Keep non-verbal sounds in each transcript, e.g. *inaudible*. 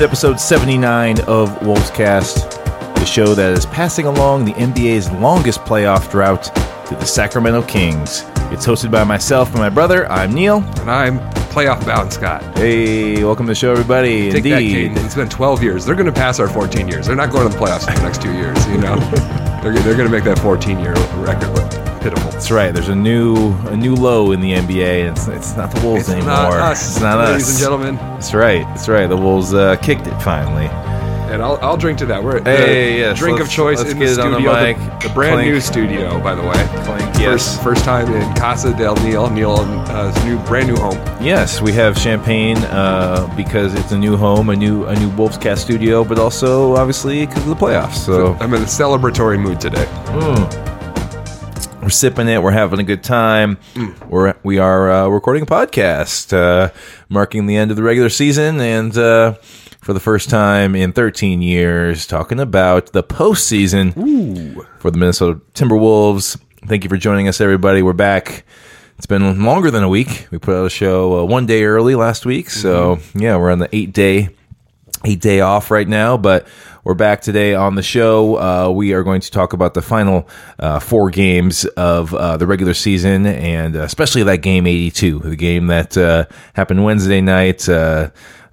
To episode 79 of Wolvescast, the show that is passing along the NBA's longest playoff drought to the Sacramento Kings. It's hosted by myself and my brother. I'm Neil. And I'm playoff bound Scott. Hey, welcome to the show, everybody. Take that, Indeed. Caden. It's been 12 years. They're going to pass our 14 years. They're not going to the playoffs in the next two years, you know? *laughs* they're they're going to make that 14 year record pitiful. That's right. There's a new a new low in the NBA, and it's, it's not the Wolves anymore. It's anymore. not us, It's not ladies us. and gentlemen. That's right. That's right. The Wolves uh, kicked it finally. And I'll, I'll drink to that. We're the Hey, yes, drink of choice in the studio. the The, mic. the brand Clink. new studio, by the way. Clink, First, yes. first time in Casa del Neil. Neil and uh, new brand new home. Yes, we have champagne uh, because it's a new home, a new a new Wolvescast studio, but also obviously because of the playoffs. So I'm in a celebratory mood today. We're sipping it. We're having a good time. We're we are uh, recording a podcast, uh, marking the end of the regular season, and uh, for the first time in 13 years, talking about the postseason for the Minnesota Timberwolves. Thank you for joining us, everybody. We're back. It's been longer than a week. We put out a show uh, one day early last week, so yeah, we're on the eight day eight day off right now, but we're back today on the show. Uh, we are going to talk about the final uh, four games of uh, the regular season, and uh, especially that game 82, the game that uh, happened Wednesday night.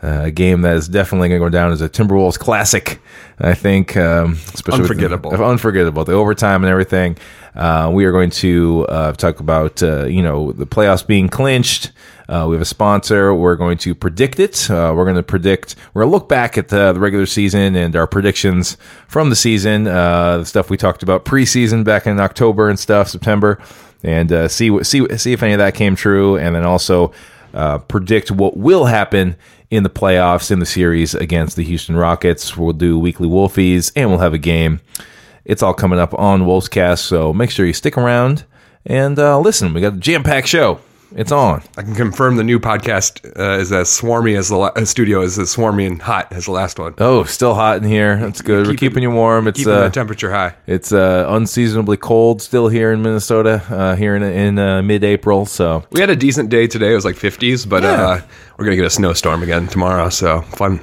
Uh, uh, a game that is definitely going to go down as a Timberwolves classic, I think. Um, especially with the- Unforgettable. unforgettable. The overtime and everything. Uh, we are going to uh, talk about uh, you know the playoffs being clinched. Uh, we have a sponsor. We're going to predict it. Uh, we're going to predict. We're going to look back at the, the regular season and our predictions from the season. Uh, the stuff we talked about preseason back in October and stuff, September, and uh, see what see see if any of that came true, and then also uh, predict what will happen in the playoffs in the series against the Houston Rockets. We'll do weekly Wolfies, and we'll have a game. It's all coming up on Wolfscast, so make sure you stick around and uh, listen. We got a jam packed show. It's on. I can confirm the new podcast uh, is as swarmy as the la- uh, studio is as swarmy and hot as the last one. Oh, still hot in here. That's good. We're Keep it- keeping you warm. It's Keeping uh, the temperature high. it's uh, unseasonably cold still here in Minnesota. Uh, here in in uh, mid April. So We had a decent day today. It was like 50s, but Yeah. uh, we're gonna get a snowstorm again tomorrow. So fun,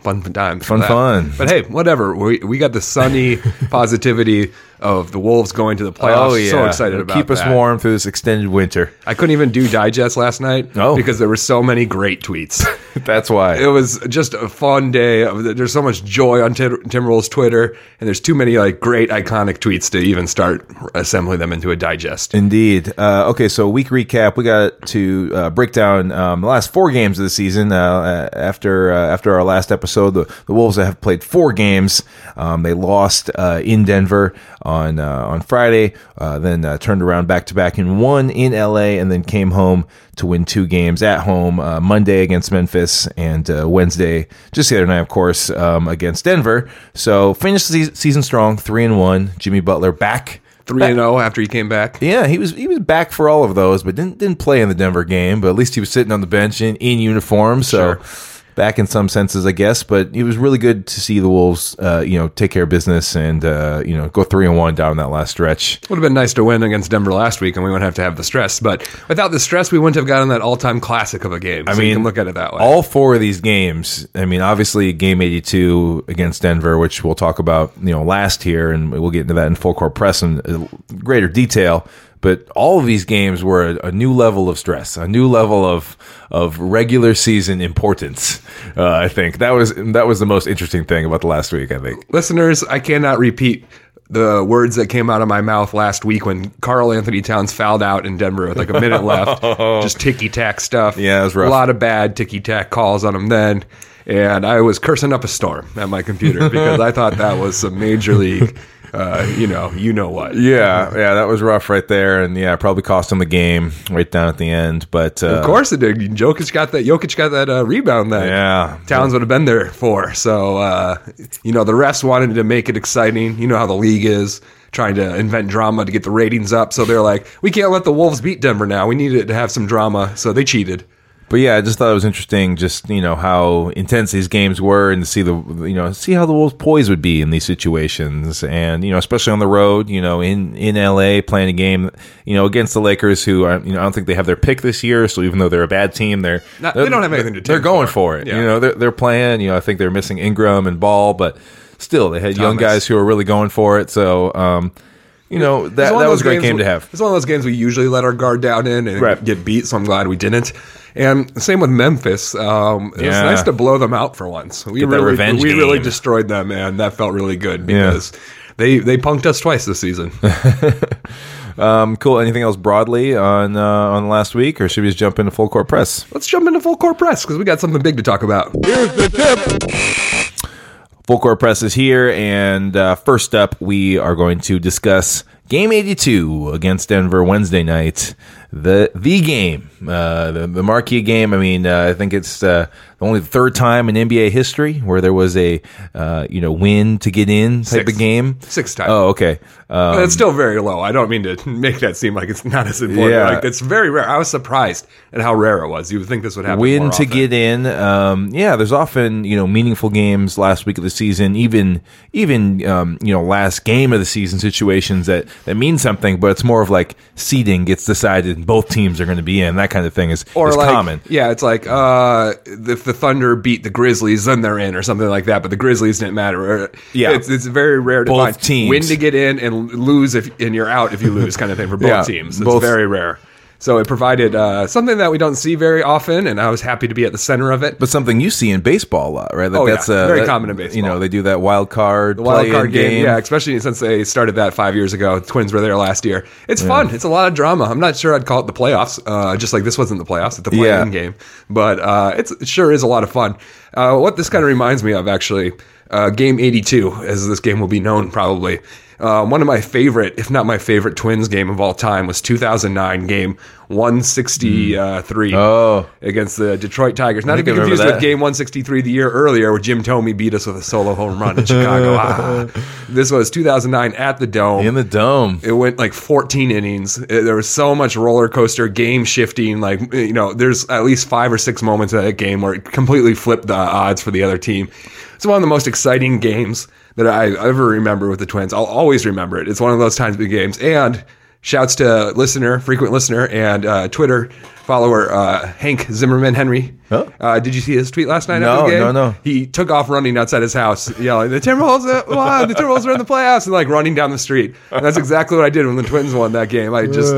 fun time. Fun, fun. But hey, whatever. We we got the sunny *laughs* positivity of the Wolves going to the playoffs. So excited It'll about keep us that. warm through this extended winter. I couldn't even do digest last night Oh. because there were so many great tweets. *laughs* That's why. it was just a fun day. There's so much joy on Tim- Timberwolves Twitter, and there's too many like great iconic tweets to even start assembling them into a digest. Indeed. Uh, okay, so week recap. We got to uh, break down um, the last four games of the season. Uh, after uh, after our last episode, the, the Wolves have played four games. Um, they lost uh, in Denver on uh, on Friday, uh, then uh, turned around back to back and won in LA, and then came home to win two games at home. Uh, Monday against Memphis, and uh, Wednesday, just the other night, of course, um, against Denver. So finished the season strong, three and one. Jimmy Butler back. Three and zero after he came back. Yeah, he was he was back for all of those, but didn't didn't play in the Denver game. But at least he was sitting on the bench in, in uniform, so back in some senses, I guess. But it was really good to see the Wolves, uh, you know, take care of business and uh, you know go three and one down that last stretch. Would have been nice to win against Denver last week, and we wouldn't have to have the stress. But without the stress, we wouldn't have gotten that all-time classic of a game. I mean, you can look at it that way. All four of these games. I mean, obviously, game eighty-two against Denver, which we'll talk about, you know, last here, and we'll get into that in full court press in uh, greater detail. But all of these games were a, a new level of stress, a new level of of regular season importance. *laughs* Uh, I think that was that was the most interesting thing about the last week. I think. Listeners, I cannot repeat the words that came out of my mouth last week when Carl Anthony Towns fouled out in Denver with like a minute *laughs* left. Just ticky tack stuff. Yeah, it was rough. A lot of bad ticky tack calls on him then. And I was cursing up a storm at my computer *laughs* because I thought that was some major league, uh, you know, you know what. *laughs* Yeah, yeah, that was rough right there, and yeah, probably cost him the game right down at the end. But uh, Of course it did. Jokic got that. Jokic got that uh, rebound that Yeah. Towns would have been there for. So uh, you know the rest wanted to make it exciting. You know how the league is trying to invent drama to get the ratings up. So they're like, we can't let the Wolves beat Denver now. We need it to have some drama. So they cheated. But yeah, I just thought it was interesting, just you know how intense these games were, and to see the you know see how the Wolves' poise would be in these situations, and you know especially on the road, you know in in LA playing a game, you know against the Lakers, who are, you know I don't think they have their pick this year, so even though they're a bad team, they're, Not- they're they don't have anything to They're going for. for it. Yeah. You know they're they're playing. You know I think they're missing Ingram and Ball, but still they had young guys who are really going for it. So um, you know that that was a great games game to we- have. It's one of those games we usually let our guard down in and Right. get beat. So I'm glad we didn't. And same with Memphis. Um, it was nice to blow them out for once. We Get really, revenge we really destroyed them, and that felt really good Yeah. because they they punked us twice this season. *laughs* Um, cool. Anything else broadly on uh, on last week, or should we just jump into full court press? Let's jump into full court press because we got something big to talk about. Full Court Press is here, and uh, first up, we are going to discuss Game 82 against Denver Wednesday night. The the game, uh, the, the marquee game. I mean, uh, I think it's uh, only the third time in NBA history where there was a uh, you know win to get in type Sixth. of game. Six times. Oh, okay. But it's still very low. I don't mean to *laughs* make that seem like it's not as important. Yeah. Like it's very rare. I was surprised at how rare it was. You would think this would happen. win to get in. Um, yeah, there's often you know meaningful games last week of the season, even even um, you know last game of the season situations that that means something, but it's more of like seeding gets decided and both teams are going to be in. That kind of thing is or is like, common. Yeah, it's like uh, if the Thunder beat the Grizzlies, then they're in, or something like that. But the Grizzlies didn't matter. Or- Yeah. it's, it's very rare to Both find teams. win to get in and lose if and you're out if you lose, kind of thing for both Yeah, teams. It's both- very rare. So it provided uh, something that we don't see very often, and I was happy to be at the center of it. But something you see in baseball a lot, right? Like Oh, yeah. that's uh, Very that- common in baseball. You know, they do that wild card, The wild card game, yeah, especially since they started that five years ago. Twins were there last year. It's fun. It's a lot of drama. I'm not sure I'd call it the playoffs, uh, just like this wasn't the playoffs, it's the play-in Yeah. game. But uh, it's, it sure is a lot of fun. Uh, what this kind of reminds me of, actually, uh, Game 82, as this game will be known probably. Uh, one of my favorite, if not my favorite, Twins game of all time was 2009 game 163 Oh. against the Detroit Tigers. Not to be confused with game 163 the year earlier where Jim Thome beat us with a solo home run in Chicago. Ah. *laughs* This was 2009 at the Dome. in the dome. it went like 14 innings. It- there was so much roller coaster, game shifting. Like, you know, there's at least five or six moments of that game where it completely flipped the odds for the other team. It's one of the most exciting games that I ever remember with the Twins. I'll always remember it. It's one of those times big games. And shouts to listener, frequent listener, and uh, Twitter follower uh, Hank Zimmerman Henry. Oh. Uh, did you see his tweet last night? No, after the game? no, no. He took off running outside his house, yelling, "The Timberwolves uh, won! The Timberwolves are in the playoffs!" and like running down the street. And that's exactly what I did when the Twins won that game. I just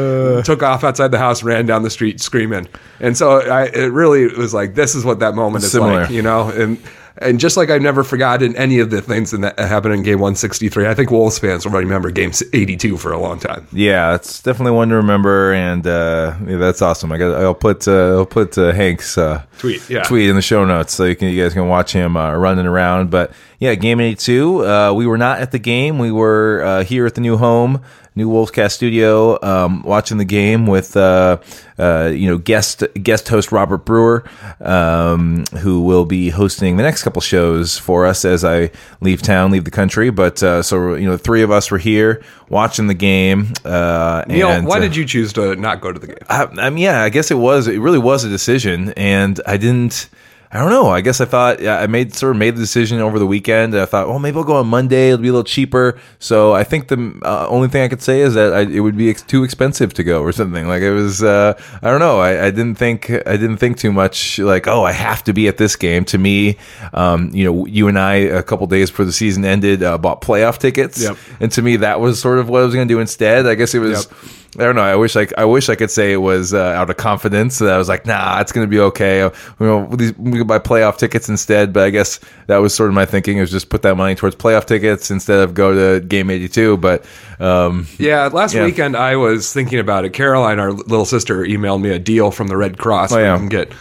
took off outside the house, ran down the street screaming. And so I, it really was like, this is what that moment is Similar. like, you know. And and just like I've never forgotten any of the things that happened in Game 163, I think Wolves fans will remember Game 82 for a long time. Yeah, it's definitely one to remember, and uh, yeah, that's awesome. I got, I'll put, uh, I'll put uh, Hank's uh, Tweet, yeah. tweet in the show notes so you can, you guys can watch him uh, running around. But yeah, game eighty two. Uh, we were not at the game. We were uh, here at the new home, new Wolfcast studio, um, watching the game with uh, uh, you know guest guest host Robert Brewer, um, who will be hosting the next couple shows for us as I leave town, leave the country. But uh, so you know, the three of us were here watching the game. Uh, Neil, and, why uh, did you choose to not go to the game? I, I mean, yeah, I guess it was. It really was a decision, and I didn't. I don't know. I guess I thought yeah, I made sort of made the decision over the weekend. I thought, well, maybe I'll go on Monday. It'll be a little cheaper. So I think the uh, only thing I could say is that I, it would be ex- too expensive to go or something. Like it was. Uh, I don't know. I, I didn't think. I didn't think too much. Like, oh, I have to be at this game. To me, um, you know, you and I a couple days before the season ended uh, bought playoff tickets, Yep. and to me that was sort of what I was going to do instead. I guess it was. Yep. I don't know. I wish I, I wish I could say it was uh, out of confidence that I was like, nah, it's going to be okay. You know, these, we could buy playoff tickets instead. But I guess that was sort of my thinking is just put that money towards playoff tickets instead of go to game eighty two. But um, Yeah, last Yeah. weekend I was thinking about it. Caroline, our little sister, emailed me a deal from the Red Cross. Oh, yeah. You can get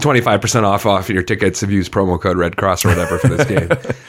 twenty five percent off off your tickets if you use promo code Red Cross or whatever for this *laughs* game.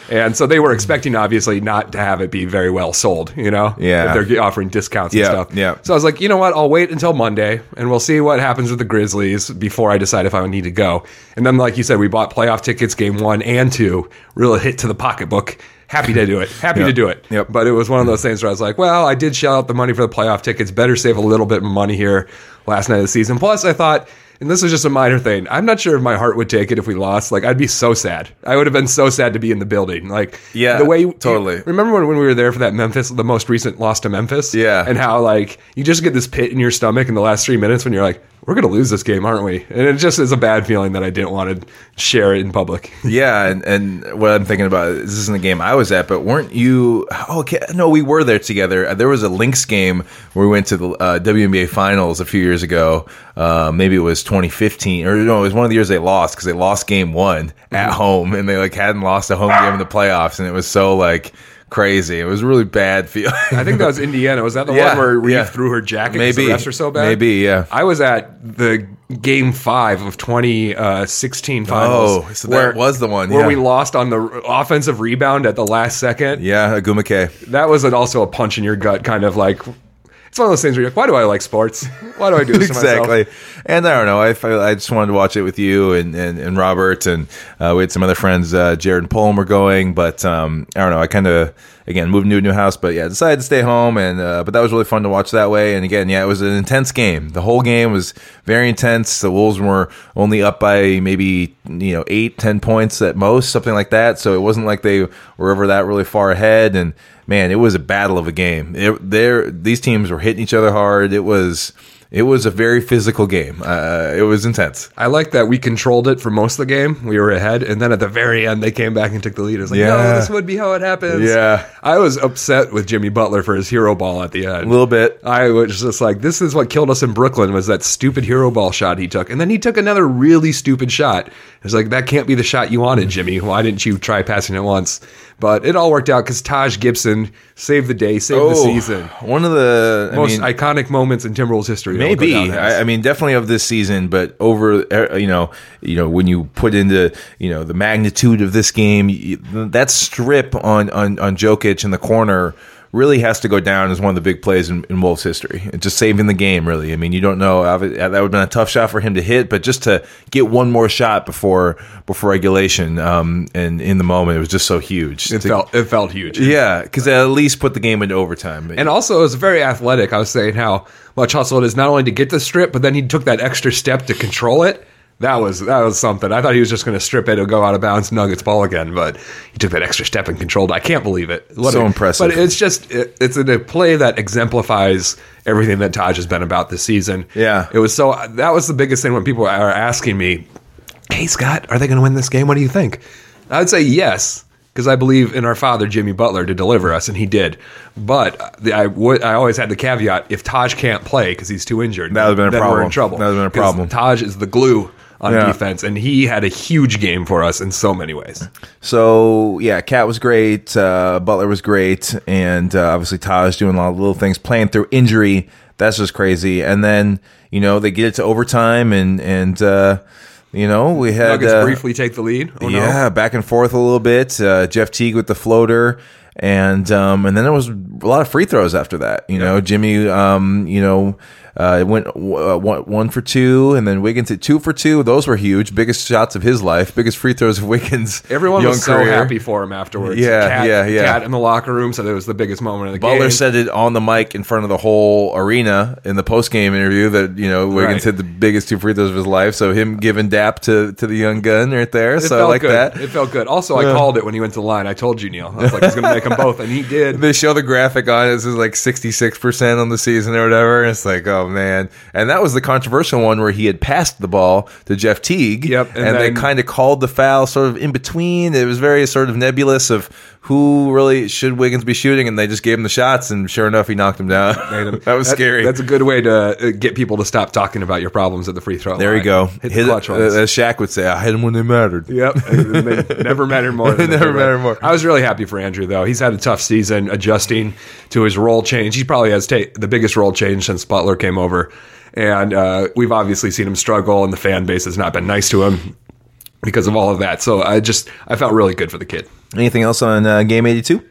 and so they were expecting, obviously, not to have it be very well sold. You know, Yeah. if they're offering discounts and Yeah, stuff. yeah. So I was like, you know what? I'll wait until Monday and we'll see what happens with the Grizzlies before I decide if I need to go. And then, like you said, we bought playoff tickets, game one and two, real hit to the pocketbook. Happy to do it. Happy to do it. Yep. But it was one of those things where I was like, well, I did shell out the money for the playoff tickets. Better save a little bit of money here last night of the season. Plus, I thought and this is just a minor thing. I'm not sure if my heart would take it if we lost. Like, I'd be so sad. I would have been so sad to be in the building. Like, Yeah, the way you- totally. remember when, when we were there for that Memphis, the most recent loss to Memphis? Yeah. And how, like, you just get this pit in your stomach in the last three minutes when you're like, we're going to lose this game, aren't we? And it just is a bad feeling that I didn't want to share it in public. *laughs* Yeah, and, and what I'm thinking about is this isn't the game I was at, but weren't you? Oh, okay, no, we were there together. There was a Lynx game where we went to the uh, WNBA Finals a few years ago. Uh, maybe it was 2015, or no, it was one of the years they lost because they lost Game One at home, and they like hadn't lost a home game in the playoffs, and it was so like crazy. It was a really bad feeling. I think that was *laughs* Indiana. Was that the Yeah, one where Reeve yeah. threw her jacket because the Maybe. refs are so bad? Maybe, yeah. I was at the game five of 2016 uh, finals. Oh, so that was the one, Where we lost on the offensive rebound at the last second. yeah, Ogwumike. That was an, also a punch in your gut, kind of like. It's one of those things where you're like, why do I like sports? Why do I do this exactly. And I don't know. I, I just wanted to watch it with you and, and, and Robert, and uh, we had some other friends. Uh, Jared and Pullum were going, but um, I don't know. I kind of again moved into a new house, but yeah, decided to stay home. And uh, but that was really fun to watch that way. And again, yeah, it was an intense game. The whole game was very intense. The Wolves were only up by maybe you know eight, ten points at most, something like that. So it wasn't like they were ever that really far ahead. And man, it was a battle of a game. It, there, these teams were hitting each other hard. It was. It was a very physical game. Uh, it was intense. I like that we controlled it for most of the game. We were ahead, and then at the very end, they came back and took the lead. I was like, Yeah. no, this would be how it happens. Yeah. I was upset with Jimmy Butler for his hero ball at the end. A little bit. I was just like, this is what killed us in Brooklyn was that stupid hero ball shot he took. And then he took another really stupid shot. It's like, that can't be the shot you wanted, Jimmy. Why didn't you try passing it once? But it all worked out because Taj Gibson saved the day, saved the season. One of the Oh, I Most mean, iconic moments in Timberwolves history. maybe. I, I mean definitely of this season, but over uh, you know you know when you put into you know the magnitude of this game, that strip on on on Jokic in the corner. Really has to go down as one of the big plays in, in Wolves history. It's just saving the game, really. I mean, you don't know that would have been a tough shot for him to hit, but just to get one more shot before before regulation, um, and in the moment, it was just so huge. it To- felt it felt huge. Yeah, because it at least put the game into overtime. And also, it was very athletic. I was saying how much hustle it is not only to get the strip, but then he took that extra step to control it. That was that was something. I thought he was just going to strip it and go out of bounds, Nuggets ball again, but he took that extra step and controlled. I can't believe it. What So a- impressive. But it's just it, it's a play that exemplifies everything that Taj has been about this season. Yeah. it was so that was the biggest thing when people are asking me, "Hey Scott, are they going to win this game? What do you think?" I would say yes because I believe in our father Jimmy Butler to deliver us, and he did. But the, I would I always had the caveat: if Taj can't play because he's too injured, That would've been a then We're in trouble. That would've been a problem. Taj is the glue on Yeah. defense, and he had a huge game for us in so many ways. So yeah, Cat was great. Uh, Butler was great, and uh, obviously Taj doing a lot of little things, playing through injury. That's just crazy. And then you know they get it to overtime, and and uh, you know we had Nuggets uh, briefly take the lead. Oh no! yeah back and forth a little bit. Uh, Jeff Teague with the floater. And um, and then there was a lot of free throws after that. You know, Jimmy, um, you know, uh, it went uh, one, one for two, and then Wiggins hit two for two. Those were huge, biggest shots of his life, biggest free throws of Wiggins. *laughs* Everyone young was so career. happy for him afterwards. Yeah, Cat, yeah, yeah. Cat in the locker room said it was the biggest moment of the Butler game. Butler said it on the mic in front of the whole arena in the post game interview that you know Wiggins Right. hit the biggest two free throws of his life. So him giving dap to to the young gun right there. It so I felt like good. that. It felt good. Also, I called it when he went to the line. I told you, Neil. I was like, he's going to make them both, and he did. *laughs* They show the graphic on it. This is like sixty six percent on the season or whatever. And it's like, oh man! And that was the controversial one where he had passed the ball to Jeff Teague. Yep, and, and they kind of called the foul sort of in between. It was very sort of nebulous of who really should Wiggins be shooting, and they just gave him the shots, and sure enough, he knocked him down. *laughs* that was scary. That's a good way to uh, get people to stop talking about your problems at the free throw There line. you go. Hit the Hit clutch uh, ones. as Shaq would say, I hit them when they mattered. Yep, *laughs* they never mattered more. than Never mattered more. I was really happy for Andrew though. He's had a tough season adjusting to his role change. He probably has ta- the biggest role change since Butler came over, and uh, we've obviously seen him struggle, and the fan base has not been nice to him because of all of that. So I just I felt really good for the kid. Anything else on uh, Game 82?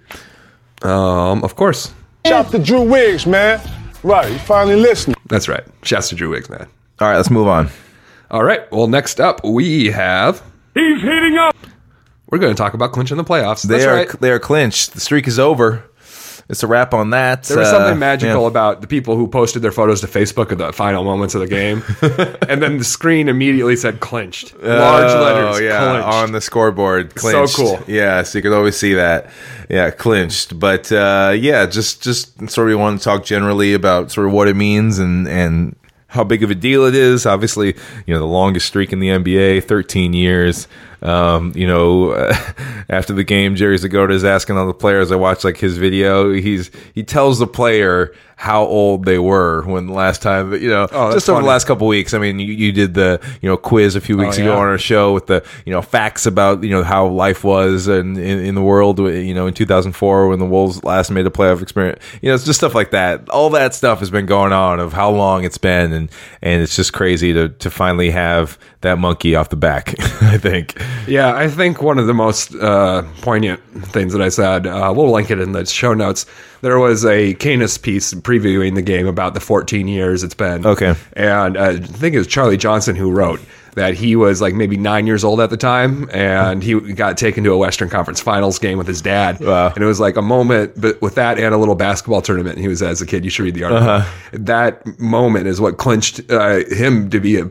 Um, of course, Shout to Drew Wiggs, man. Right, he finally listening. that's right. Shouts to Drew Wiggs, man. All right, let's move on. All right. Well, next up we have He's heating up. we're going to talk about clinching the playoffs. They That's are right. they are clinched. The streak is over. It's a wrap on that. There was Uh, something magical yeah. about the people who posted their photos to Facebook at the final moments of the game, *laughs* and then the screen immediately said "clinched," large Oh, letters. yeah, clinched. on the scoreboard. Clinched. So cool. Yeah, so you could always see that. Yeah, clinched. But uh, yeah, just just sort of want to talk generally about sort of what it means and and how big of a deal it is. Obviously, you know the longest streak in the NBA, 13 years. Um, you know, *laughs* after the game, Jerry Zgoda is asking all the players. I watched like his video. He's he tells the player how old they were when the last time you know Oh, just over the last couple weeks. I mean, you, you did the you know quiz a few weeks Oh, ago yeah. on our show with the you know facts about you know how life was and in, in the world you know in 2004 when the Wolves last made a playoff experience. You know, it's just stuff like that. All that stuff has been going on of how long it's been, and and it's just crazy to to finally have that monkey off the back. *laughs* I think. Yeah, I think one of the most uh, poignant things that I said, uh, we'll link it in the show notes. There was a Canis piece previewing the game about the 14 years it's been. Okay. And uh, I think it was Charlie Johnson who wrote that he was like maybe nine years old at the time and he got taken to a Western Conference Finals game with his dad. Wow. And it was like a moment, but with that and a little basketball tournament he was as a kid. You should read the article. Uh-huh. That moment is what clinched uh, him to be a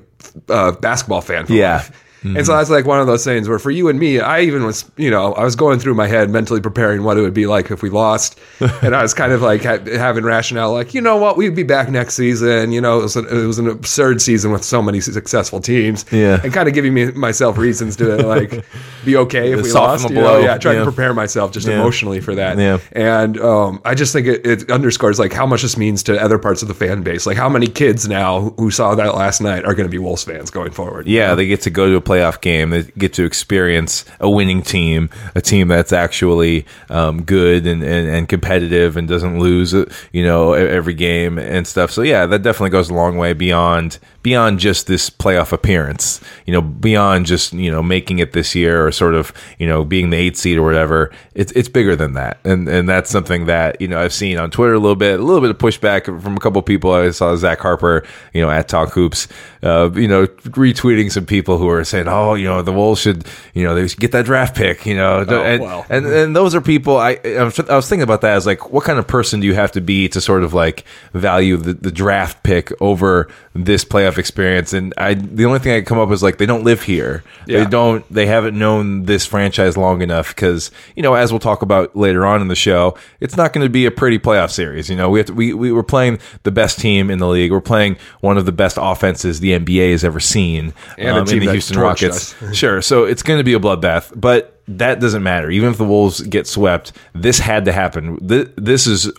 uh, basketball fan. For Yeah. life. And so that's like one of those things where for you and me, I even was, you know, I was going through my head mentally preparing what it would be like if we lost. and I was kind of like ha- having rationale, like, you know what, we'd be back next season. You know, it was, an, it was an absurd season with so many successful teams. Yeah. And kind of giving me myself reasons to like be okay if we lost. you know? Yeah, trying Yeah. to prepare myself just Yeah. emotionally for that. Yeah. And um, I just think it, it underscores like how much this means to other parts of the fan base. Like how many kids now who- saw that last night are going to be Wolves fans going forward. Yeah, they get to go to a playoff game. They get to experience a winning team, a team that's actually um, good and, and, and competitive and doesn't lose, uh, you know, every game and stuff. So yeah, that definitely goes a long way beyond beyond just this playoff appearance. You know, beyond just you know making it this year or sort of you know being the eight seed or whatever. It's it's bigger than that, and and that's something that you know I've seen on Twitter a little bit, a little bit of pushback from a couple people. I saw Zach Harper, you know, at Talk Hoops, uh, you know, retweeting some people who are saying, oh, you know, the Wolves should, you know, they should get that draft pick, you know, oh, and, well. and and those are people. I I was thinking about that as like, what kind of person do you have to be to sort of like value the, the draft pick over this playoff experience? And I the only thing I come up with is like they don't live here. Yeah. They don't. They haven't known this franchise long enough because you know, as we'll talk about later on in the show, it's not going to be a pretty playoff series. You know, we have to, we we were playing the best team in the league. We're playing one of the best offenses the NBA has ever seen And um, the Houston Rockets. us. *laughs* Sure. So it's going to be a bloodbath, but that doesn't matter. Even if the Wolves get swept, this had to happen. This is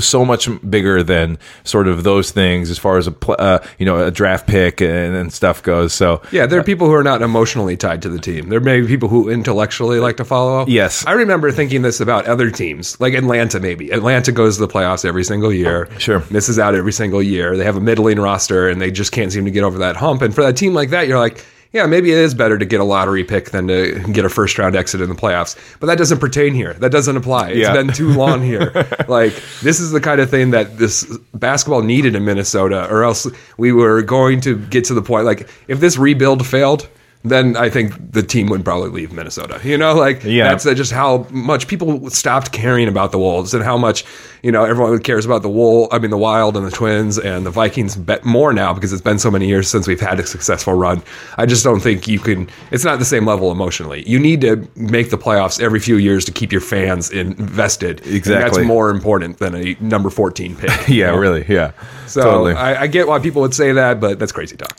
so much bigger than sort of those things as far as a uh, you know a draft pick and, and stuff goes. So Yeah, there are people who are not emotionally tied to the team. There may be people who intellectually like to follow. Yes. I remember thinking this about other teams, like Atlanta. Maybe Atlanta goes to the playoffs every single year. Sure. misses out every single year. They have a middling roster, and they just can't seem to get over that hump. And for that team like that, you're like. Yeah, maybe it is better to get a lottery pick than to get a first round exit in the playoffs. But that doesn't pertain here. That doesn't apply. It's Yeah. been too long here. *laughs* like this is the kind of thing that this basketball needed in Minnesota, or else we were going to get to the point. Like if this rebuild failed, then I think the team would probably leave Minnesota. You know, like Yeah. that's uh, just how much people stopped caring about the Wolves and how much you know everyone cares about the Wool. I mean, the Wild and the Twins and the Vikings bet more now because it's been so many years since we've had a successful run. I just don't think you can. It's not the same level emotionally. You need to make the playoffs every few years to keep your fans invested. And Exactly. that's more important than a number fourteen pick. *laughs* yeah, you know? really, yeah, So totally. I, I get why people would say that, but that's crazy talk.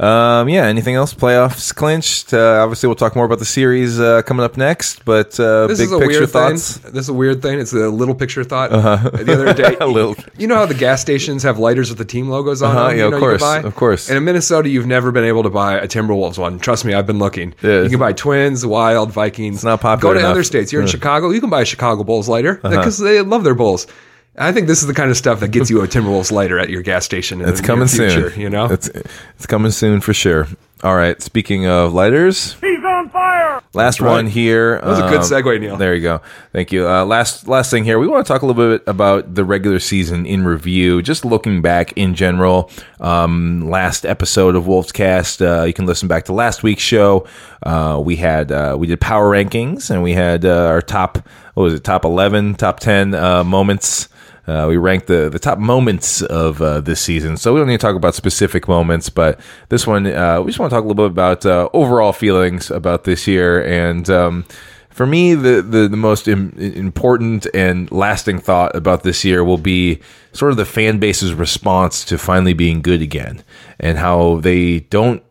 Um, yeah. Anything else? Playoffs clinched. Uh, obviously, we'll talk more about the series uh, coming up next. But uh, This big is a picture weird thoughts. thing. This is a weird thing. It's a little picture thought. The other day, *laughs* A little. You know how the gas stations have lighters with the team logos on Uh-huh, them? yeah, you of know, you course, of course. And in Minnesota, you've never been able to buy a Timberwolves one. Trust me, I've been looking. Yeah. You can buy Twins, Wild, Vikings. It's not popular Go to enough. other states. You're in Chicago. You can buy a Chicago Bulls lighter Uh-huh. because they love their Bulls. I think this is the kind of stuff that gets you a Timberwolves lighter at your gas station. In It's the coming soon. You know, it's it's coming soon for sure. All right. Speaking of lighters, He's on fire! last one here. That was a good segue, Neil. There you go. Thank you. Uh, last last thing here. We want to talk a little bit about the regular season in review. Just looking back in general. Um, last episode of Wolves Cast. Uh, you can listen back to last week's show. Uh, we had uh, we did power rankings and we had uh, our top. What was it? Top eleven, top ten uh, moments. Uh, we ranked the, the top moments of uh, this season. So we don't need to talk about specific moments, but this one, uh, we just want to talk a little bit about uh, overall feelings about this year. And um, for me, the, the, the most Im- important and lasting thought about this year will be sort of the fan base's response to finally being good again and how they don't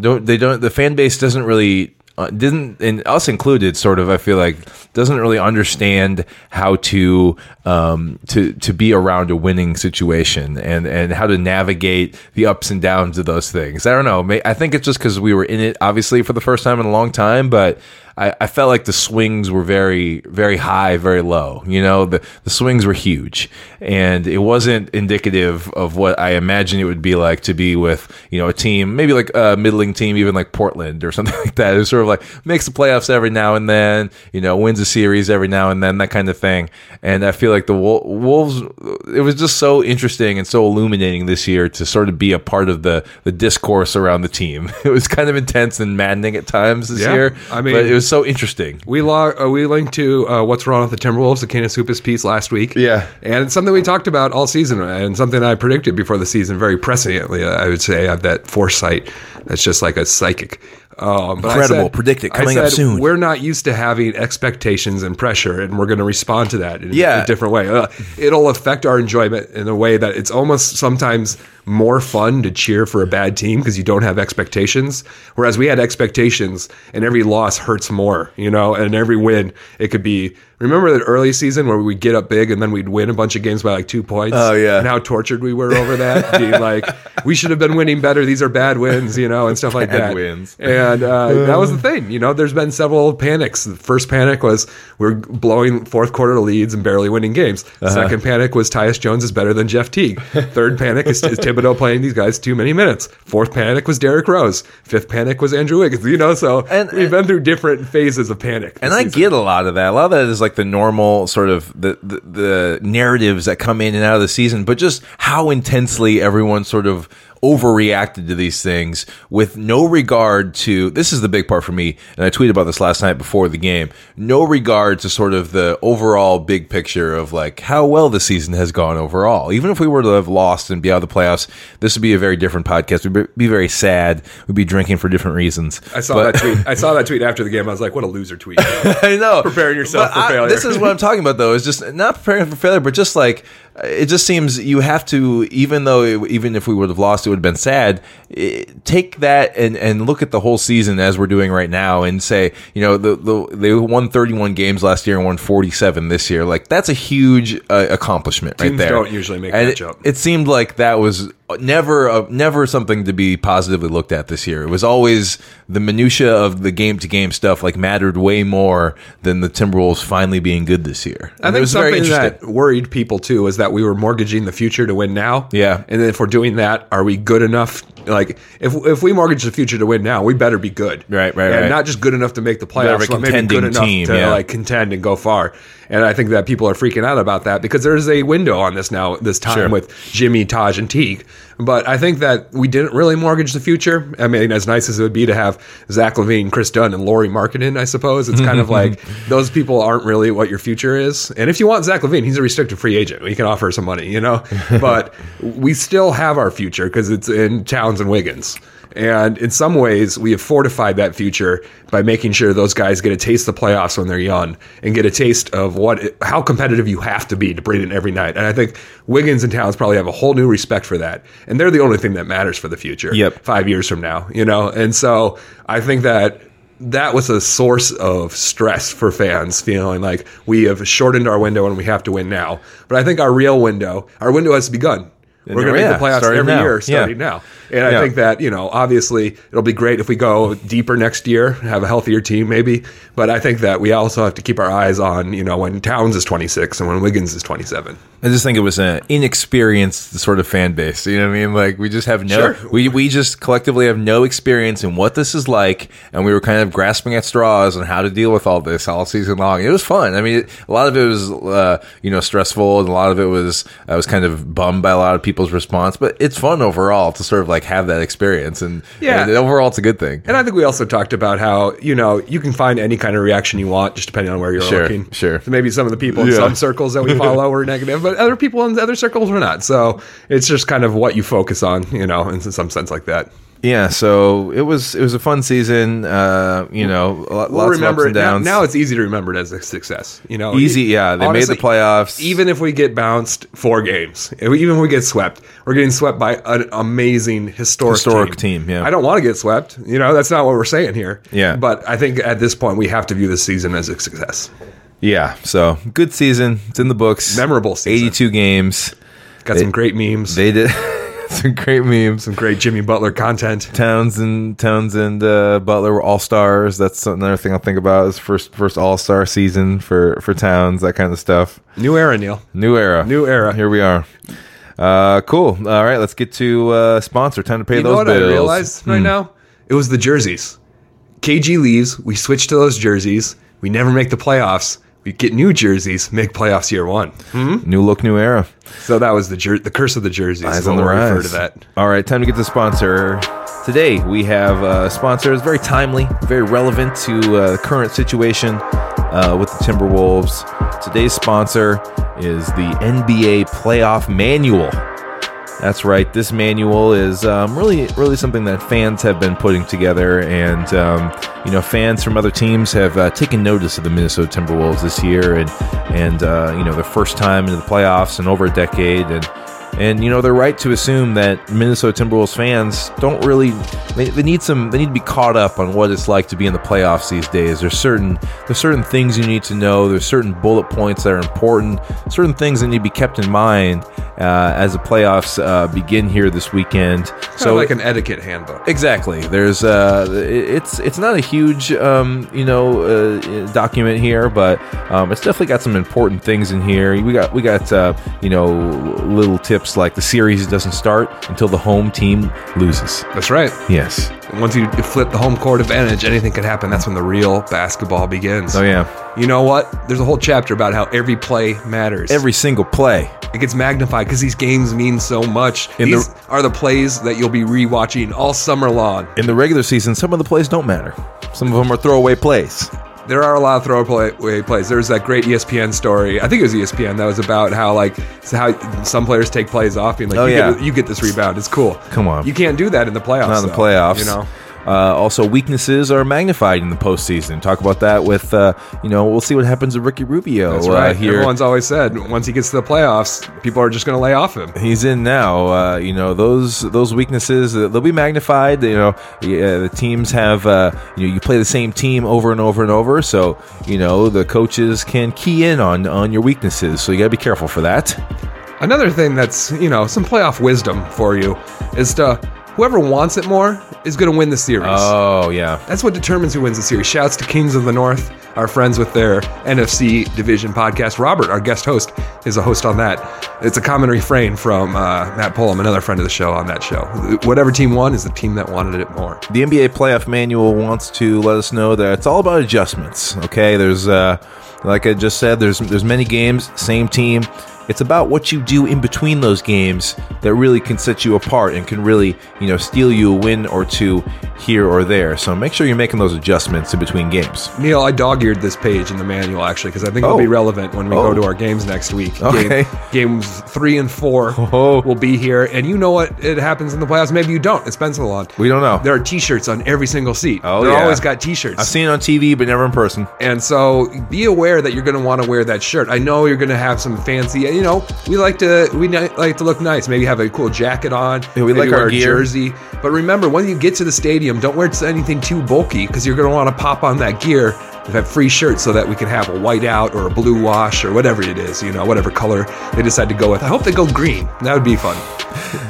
don't they don't the fan base doesn't really uh, didn't and us included sort of i feel like doesn't really understand how to um to to be around a winning situation and and how to navigate the ups and downs of those things. I don't know. I think it's just because we were in it obviously for the first time in a long time but I, I felt like the swings were very, very high, very low. You know, the, the swings were huge, and it wasn't indicative of what I imagined it would be like to be with, you know, a team, maybe like a middling team, even like Portland or *laughs* something like that. It was sort of like makes the playoffs every now and then, you know, wins a series every now and then, that kind of thing. And I feel like the Wol- Wolves, it was just so interesting and so illuminating this year to sort of be a part of the the discourse around the team. *laughs* It was kind of intense and maddening at times this Yeah, year. I mean- but it was so interesting. We log, uh, we linked to uh, what's wrong with the Timberwolves, the Canis Hoopus piece last week. Yeah. and it's something we talked about all season, and something I predicted before the season, very presciently. I would say I have that foresight. That's just like a psychic. Um, Incredible. said- Predict it. Coming up soon. We're not used to having expectations and pressure, and we're going to respond to that in Yeah. a different way. Uh, it'll affect our enjoyment in a way that it's almost sometimes more fun to cheer for a bad team because you don't have expectations. Whereas we had expectations, and every loss hurts more, you know, and every win, it could be. Remember that early season where we'd get up big and then we'd win a bunch of games by like two points? Oh, yeah. And how tortured we were over that. being like, we should have been winning better. These are bad wins, you know, and stuff like Bad that. wins. And uh, that was the thing. You know, there's been several panics. The first panic was we're blowing fourth quarter leads and barely winning games. Uh-huh. Second panic was Tyus Jones is better than Jeff Teague. Third panic is, is Thibodeau playing these guys too many minutes. Fourth panic was Derrick Rose. Fifth panic was Andrew Wiggins. You know, so And- we've been through different phases of panic. And I season. get a lot of that. A lot of that is like the normal sort of the, the the narratives that come in and out of the season, but just how intensely everyone sort of overreacted to these things with no regard to this is the big part for me and i tweeted about this last night before the game no regard to sort of the overall big picture of like how well the season has gone overall even if we were to have lost and be out of the playoffs this would be a very different podcast we'd be- very sad we'd be drinking for different reasons I saw But- that tweet. I saw that *laughs* tweet after the game. I was like, what a loser tweet. *laughs* I know. Preparing yourself But for I- failure. This is what I'm talking about, though. Is just not preparing for failure, but just like it just seems you have to, even though it, even if we would have lost, it would have been sad. eh, take that and and look at the whole season as we're doing right now, and say, you know, the, the they won 31 games last year and won 47 this year. Like that's a huge uh, accomplishment right there. don't usually make and that it, jump. It seemed like that was never uh, never something to be positively looked at this year. It was always the minutia of the game to game stuff like mattered way more than the Timberwolves finally being good this year. I And it think something interesting. that worried people too was that we were mortgaging the future to win now. Yeah. and then if we're doing that, are we good enough? Like, if if we mortgage the future to win now, we better be good. Right, right, and right. not just good enough to make the playoffs, but maybe good enough team, to yeah. like contend and go far. And I think that people are freaking out about that because there's a window on this now, this time Sure. with Jimmy, Taj, and Teague. But I think that we didn't really mortgage the future. I mean, as nice as it would be to have Zach LaVine, Kris Dunn, and Lauri Markkanen, I suppose it's kind of *laughs* like those people aren't really what your future is. And if you want Zach LaVine, he's a restricted free agent. We can offer some money, you know. *laughs* But we still have our future because it's in Towns and Wiggins. And in some ways, we have fortified that future by making sure those guys get a taste of the playoffs when they're young and get a taste of what how competitive you have to be to bring in every night. And I think Wiggins and Towns probably have a whole new respect for that. And they're the only thing that matters for the future. Yep. Five years from now, you know. And so I think that that was a source of stress for fans, feeling like we have shortened our window and we have to win now. But I think our real window, our window has begun. We're going to yeah, make the playoffs every now. year, Yeah. starting now. And I think that, you know, obviously it'll be great if we go deeper next year, have a healthier team maybe. But I think that we also have to keep our eyes on, you know, when Towns is 26 and when Wiggins is 27. I just think it was an inexperienced sort of fan base. You know what I mean? Like we just have no, Sure. we we just collectively have no experience in what this is like, and we were kind of grasping at straws on how to deal with all this all season long. It was fun. I mean, a lot of it was uh, you know stressful, and a lot of it was I was kind of bummed by a lot of people's response, but it's fun overall to sort of like have that experience, and Yeah. and overall it's a good thing. And I think we also talked about how, you know, you can find any kind of reaction you want just depending on where you're Sure, looking. sure. So maybe some of the people in Yeah. some circles that we *laughs* follow were negative, but other people in other circles were not. So it's just kind of what you focus on, you know, in some sense like that. Yeah, so it was it was a fun season. Uh, you know, lo- We'll lots remember of ups and now, downs. now. It's easy to remember it as a success. You know, Easy, yeah, they made the playoffs. Even if we get bounced four games, even if we get swept, we're getting swept by an amazing historic Historic team, yeah. I don't want to get swept. You know, that's not what we're saying here. Yeah. but I think at this point we have to view this season as a success. yeah, so good season. It's in the books. Memorable season. Eighty-two games. Got some great memes, They did *laughs* *laughs* some great memes. some great Jimmy Butler content. Towns and Towns and uh, Butler were all stars. That's another thing I'll think about is first first all star season for for Towns. That kind of stuff. New era, Neil. New era. New era. Here we are. Uh, cool. All right, let's get to uh, sponsor. Time to pay You those know what bills. Hmm. I realized right now? It was the jerseys. KG leaves. We switch to those jerseys. We never make the playoffs. We get new jerseys. Make playoffs year one. New look, new era. So that was the jer- the curse of the jerseys. Eyes on the we'll refer rise. to that. All right, time to get the sponsor. Today we have a sponsor. It's very timely, very relevant to uh, the current situation uh, with the Timberwolves. Today's sponsor is the NBA Playoff Manual. That's right. This manual is um, really, really something that fans have been putting together, and um, you know, fans from other teams have uh, taken notice of the Minnesota Timberwolves this year, and and uh, you know, their first time into the playoffs in over a decade, and and you know, they're right to assume that Minnesota Timberwolves fans don't really they, they need some they need to be caught up on what it's like to be in the playoffs these days. There's certain there's certain things you need to know. There's certain bullet points that are important. Certain things that need to be kept in mind uh, as the playoffs uh, begin here this weekend. So So like an etiquette handbook. Exactly. There's uh, it's it's not a huge um, you know uh, document here, but um, it's definitely got some important things in here. We got we got uh, you know little tips like the series doesn't start until the home team loses. That's right. Yes. Once you flip the home court advantage, anything can happen. That's when the real basketball begins. Oh yeah. You know what? There's a whole chapter about how every play matters. Every single play. it gets magnified because these games mean so much. In the- these are the plays that you'll be rewatching all summer long. In the regular season, some of the plays don't matter. Some of them are throwaway plays. There are a lot of throwaway plays. There's that great ESPN story. I think it was ESPN that was about how like how some players take plays off being like, Oh, you, yeah. get, you get this rebound. It's cool. Come on. you can't do that in the playoffs. not in the though, playoffs. You know, Uh, also, weaknesses are magnified in the postseason. Talk about that with, uh, you know, we'll see what happens with Ricky Rubio that's uh, right. here. Everyone's always said once he gets to the playoffs, people are just going to lay off him. He's in now. Uh, you know those those weaknesses uh, they'll be magnified. You know the teams have uh, you know you play the same team over and over and over, so you know the coaches can key in on on your weaknesses. So you got to be careful for that. Another thing that's you know some playoff wisdom for you is to whoever wants it more is going to win the series. Oh yeah, That's what determines who wins the series. Shouts to Kings of the North, our friends with their NFC Division podcast. Robert, our guest host, is a host on that. It's a common refrain from uh, Matt Pullum, another friend of the show on that show. Whatever team won is the team that wanted it more. the NBA playoff manual wants to let us know that it's all about adjustments. Okay, there's uh, like I just said, there's there's many games, same team. It's about what you do in between those games that really can set you apart and can really, you know, steal you a win or two here or there. So make sure you're making those adjustments in between games. Neil, I dog-eared this page in the manual actually because I think it'll Oh. be relevant when we Oh. go to oh. our games next week. Okay. Game, games three and four *laughs* Oh. will be here, and you know what? It happens in the playoffs. Maybe you don't. It's been so long. We don't know. There are T-shirts on every single seat. Oh, They're yeah. always got T-shirts. I've seen it on TV, but never in person. And so be aware that you're going to want to wear that shirt. I know you're going to have some fancy, you know, we like to we like to look nice. Maybe have a cool jacket on. Yeah, we like our gear. jersey. But remember, when you get to the stadium, don't wear anything too bulky because you're going to want to pop on that gear have free shirts so that we can have a white out or a blue wash or whatever it is, you know, whatever color they decide to go with. I hope they go green. That would be fun.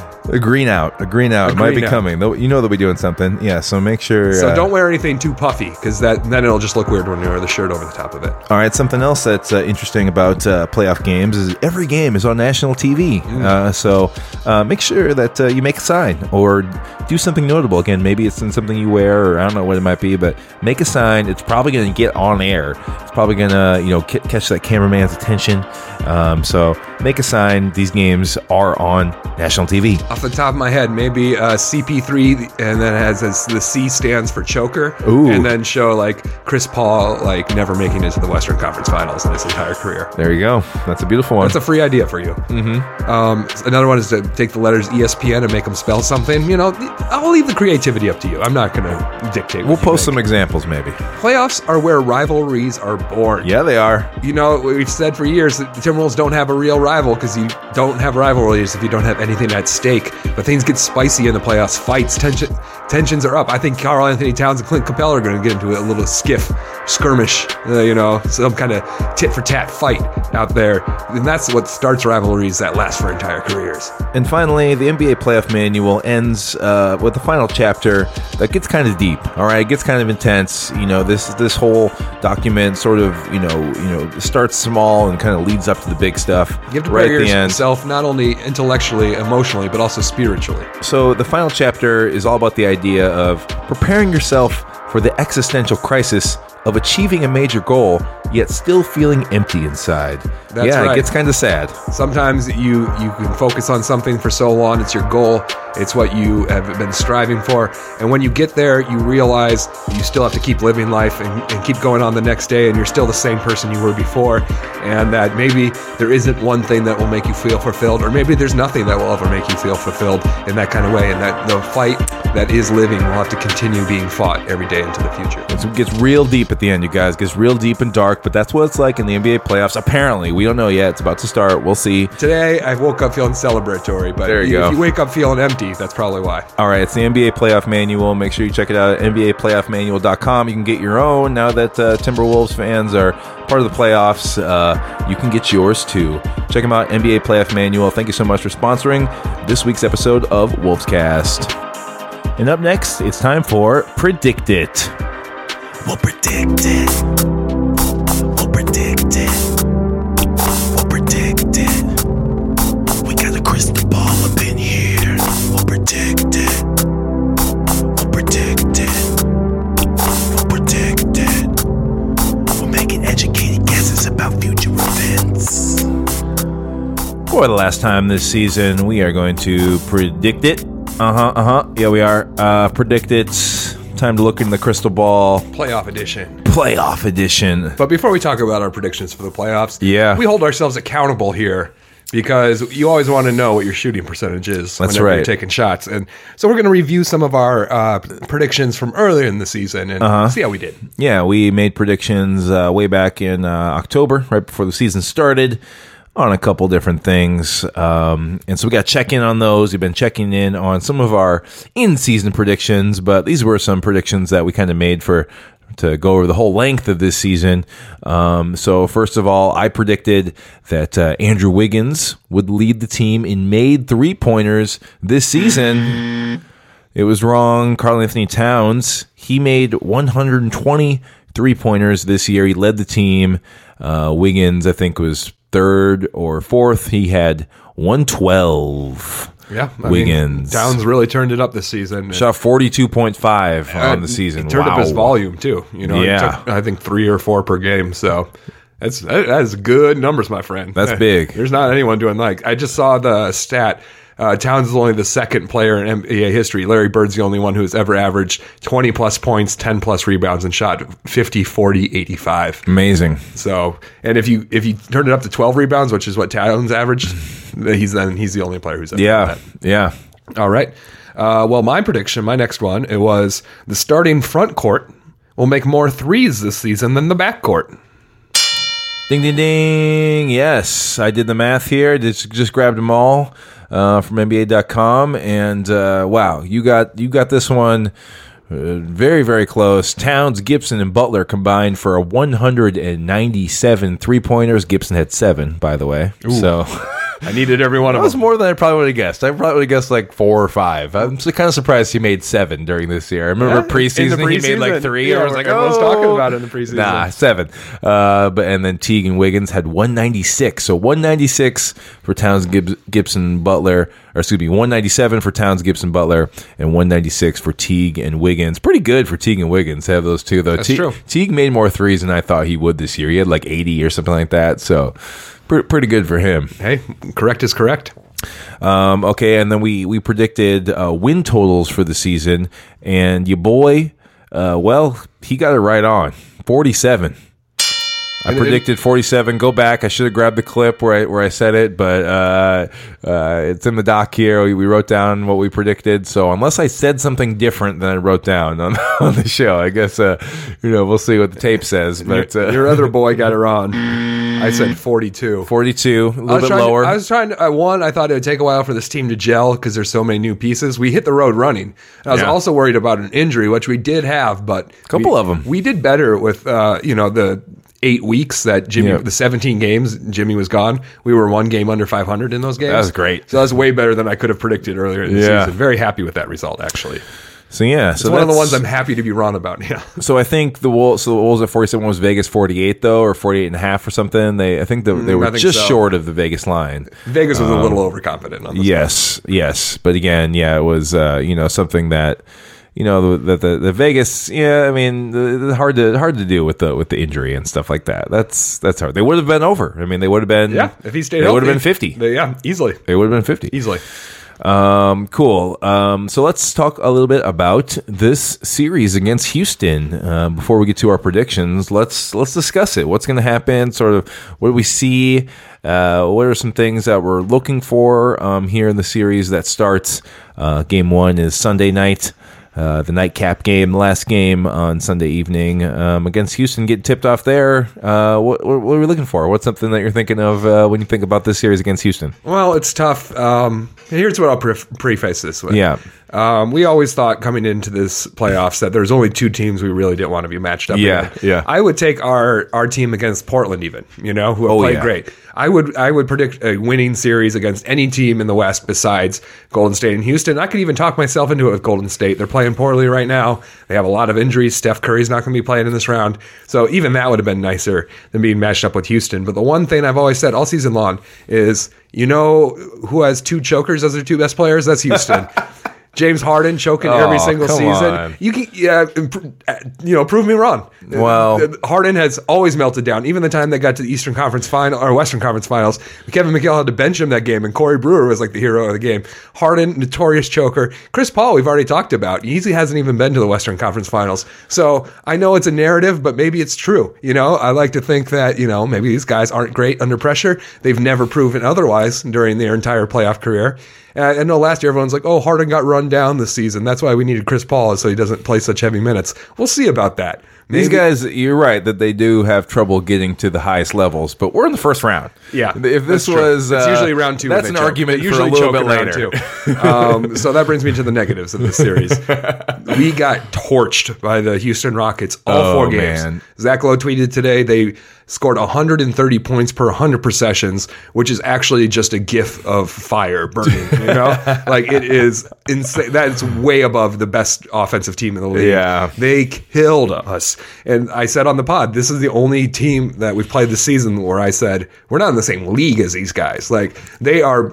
*laughs* A green out, a green out A might be green out. coming. Though You know they'll be doing something. Yeah, so make sure. So uh, don't wear anything too puffy because that then it'll just look weird when you wear the shirt over the top of it. All right, something else that's uh, interesting about uh, playoff games is every game is on national TV. Uh, so uh, make sure that uh, you make a sign or do something notable. Again, maybe it's in something you wear, or I don't know what it might be, but make a sign. It's probably going to get on air. It's probably going to you know ca- catch that cameraman's attention. Um, so make a sign. These games are on national TV. Off the top of my head, maybe uh, CP3, and then has as the C stands for choker, Ooh. and then show like Chris Paul like never making it to the Western Conference Finals in his entire career. There you go. That's a beautiful one. That's a free idea for you. Mm-hmm. Um, another one is to take the letters ESPN and make them spell something. You know, I'll leave the creativity up to you. I'm not going to dictate. we'll post make. some examples, maybe. Playoffs are where rivalries are born. Yeah, they are. You know, we've said for years that the Timberwolves don't have a real rival because you don't have rivalries if you don't have anything at stake. But things get spicy in the playoffs. Fights, tension, tensions are up. I think Karl-Anthony Towns and Clint Capela are going to get into a little skiff, skirmish, uh, you know, some kind of tit for tat fight out there. And that's what starts rivalries that last for entire careers. And finally, the NBA playoff manual ends uh, with the final chapter that gets kind of deep. All right, it gets kind of intense. You know, this this whole document sort of you know you know starts small and kind of leads up to the big stuff. You have to right prepare at the end. yourself not only intellectually, emotionally, but also spiritually. So the final chapter is all about the idea of preparing yourself for the existential crisis of achieving a major goal, yet still feeling empty inside. That's yeah, right. it gets kind of sad. Sometimes you you can focus on something for so long, it's your goal, it's what you have been striving for, and when you get there, you realize you still have to keep living life and, and keep going on the next day, and you're still the same person you were before, and that maybe there isn't one thing that will make you feel fulfilled, or maybe there's nothing that will ever make you feel fulfilled in that kind of way, and that the fight that is living will have to continue being fought every day into the future. It gets real deep at the end, you guys. It gets real deep and dark, but that's what it's like in the NBA playoffs. Apparently, we don't know yet. It's about to start. We'll see. Today, I woke up feeling celebratory, but There you if go. you wake up feeling empty, that's probably why. All right, it's the NBA Playoff Manual. Make sure you check it out at NBAPlayoffManual.com. You can get your own now that uh, Timberwolves fans are part of the playoffs. Uh, you can get yours too. Check them out, NBA Playoff Manual. Thank you so much for sponsoring this week's episode of Wolvescast. And up next, it's time for Predict It. We'll predict it. We'll predict it. We'll predict it. We got a crystal ball up in here. We'll predict it. We'll predict it. We'll predict it. We're making educated guesses about future events. For the last time this season, we are going to predict it. Uh huh, uh huh. Yeah, we are. Uh, predict it. Time to look in the crystal ball. Playoff edition. Playoff edition. But before we talk about our predictions for the playoffs, Yeah. we hold ourselves accountable here because you always want to know what your shooting percentage is That's whenever you're right. taking shots. And so we're going to review some of our uh, predictions from earlier in the season and Uh-huh. see how we did. Yeah, we made predictions uh, way back in uh, October, right before the season started, on a couple different things. Um, and so we got check in on those. We've been checking in on some of our in season predictions, but these were some predictions that we kind of made for. To go over the whole length of this season. Um, so, first of all, I predicted that uh, Andrew Wiggins would lead the team in made three pointers this season. It was wrong. Karl-Anthony Towns, he made 120 three pointers this year. He led the team. Uh, Wiggins, I think, was third or fourth. He had 112. Yeah, I mean, Wiggins. Towns really turned it up this season. Shot 42.5 on Uh, the season. He turned up his volume too. You know, Yeah. took, I think three or four per game. So that's that that is good numbers, my friend. That's *laughs* big. There's not anyone doing like I just saw the stat. Uh, Towns is only the second player in NBA history. Larry Bird's the only one who has ever averaged 20 plus points, 10 plus rebounds, and shot 50, 40, 85. Amazing. So, and if you if you turn it up to 12 rebounds, which is what Towns averaged, he's then he's the only player who's ever done Yeah. that. Yeah. All right. Uh, well, my prediction, my next one, it was the starting front court will make more threes this season than the back court. Ding, ding, ding. Yes, I did the math here. Just, just grabbed them all uh, from NBA.com. And uh, wow, you got you got this one uh, very, very close. Towns, Gibson, and Butler combined for a 197 three pointers. Gibson had seven, by the way. So *laughs* I needed every one of them. That was more than I probably would have guessed. I probably would have guessed like four or five. I'm kind of surprised he made seven during this year. I remember Yeah, the preseason, he made like three. Yeah, I was like, everyone's oh, talking about it in the preseason. Nah, seven. Uh, but and then Teague and Wiggins had 196. So 196 for Towns, Gibbs, Gibson, Butler, or excuse me, 197 for Towns, Gibson, Butler, and 196 for Teague and Wiggins. Pretty good for Teague and Wiggins to have those two though. That's Te- true. Teague made more threes than I thought he would this year. He had like 80 or something like that. So pretty, pretty good for him. Hey, correct is correct. Um, okay, and then we we predicted uh, win totals for the season, and your boy, uh, well, he got it right on, forty-seven. I And predicted 47. Go back. I should have grabbed the clip where I where I said it, but uh, uh, it's in the doc here. We, we wrote down what we predicted. So unless I said something different than I wrote down on, *laughs* on the show, I guess uh, you know we'll see what the tape says. But uh, Your other boy *laughs* got it wrong. I said 42. 42, a I little bit trying to- lower. I was trying to, uh, one, I thought it would take a while for this team to gel because there's so many new pieces. We hit the road running. And I was Yeah. also worried about an injury, which we did have, but a Couple of them We did better with, uh, you know, the eight weeks that Jimmy, Yeah. the 17 games Jimmy was gone. We were one game under 500 in those games. That was great. So that was way better than I could have predicted earlier in the Yeah. season. Very happy with that result, actually. So yeah, It's so one of the ones I'm happy to be wrong about. Yeah. *laughs* So I think the Wolves, so the Wolves at 47 was Vegas 48 though, or 48 and a half or something. They, I think the, they Mm, were think just so. short of the Vegas line. Vegas was a little overconfident on this. Yes, yes, but again, yeah, it was uh, you know something that you know the the, the Vegas. Yeah, I mean, the, the hard to hard to do with the with the injury and stuff like that. That's that's hard. They would have been over. I mean, they would have been. Yeah. If he stayed they would have been 50. they- yeah, easily. They would have been 50. Easily. Um, cool. Um, so let's talk a little bit about this series against Houston. Uh, before we get to our predictions, let's let's discuss it. What's going to happen? Sort of what do we see? Uh, what are some things that we're looking for um, here in the series that starts? Uh, game one is Sunday night. Uh, the nightcap game, the last game on Sunday evening um, against Houston, get tipped off there. Uh, what, what, what are we looking for? What's something that you're thinking of uh, when you think about this series against Houston? Well, it's tough. Um, here's what I'll pre- preface this with. Yeah. Um, we always thought coming into this playoffs that there's only two teams we really didn't want to be matched up. Yeah, against. yeah. I would take our our team against Portland, even you know, who have Oh, played yeah. great. I would I would predict a winning series against any team in the West besides Golden State and Houston. I could even talk myself into it with Golden State. They're playing poorly right now. They have a lot of injuries. Steph Curry's not going to be playing in this round, so even that would have been nicer than being matched up with Houston. But the one thing I've always said all season long is, you know, who has two chokers as their two best players? That's Houston. *laughs* James Harden choking every Oh, single come season. on. You can, yeah, uh, you know, prove me wrong. Well- Uh, Harden has always melted down. Even the time they got to the Eastern Conference final or Western Conference Finals, Kevin McHale had to bench him that game, and Corey Brewer was like the hero of the game. Harden, notorious choker. Chris Paul, we've already talked about. He hasn't even been to the Western Conference Finals. So I know it's a narrative, but maybe it's true. You know, I like to think that you know maybe these guys aren't great under pressure. They've never proven otherwise during their entire playoff career. I know last year everyone's like, "Oh, Harden got run down this season. That's why we needed Chris Paul so he doesn't play such heavy minutes." We'll see about that. These Maybe- guys, you're right that they do have trouble getting to the highest levels, but we're in the first round. Yeah, if this was, it's uh, usually round two. That's an choke. argument They for a little bit later. two. *laughs* um, so that brings me to the negatives of this series. *laughs* we got torched by the Houston Rockets all Oh, four games. man. Zach Lowe tweeted today they scored 130 points per 100 possessions, which is actually just a gif of fire burning. You know, *laughs* like it is insane. That's way above the best offensive team in the league. Yeah. They killed us. And I said on the pod, this is the only team that we've played this season where I said, we're not in the same league as these guys. Like, they are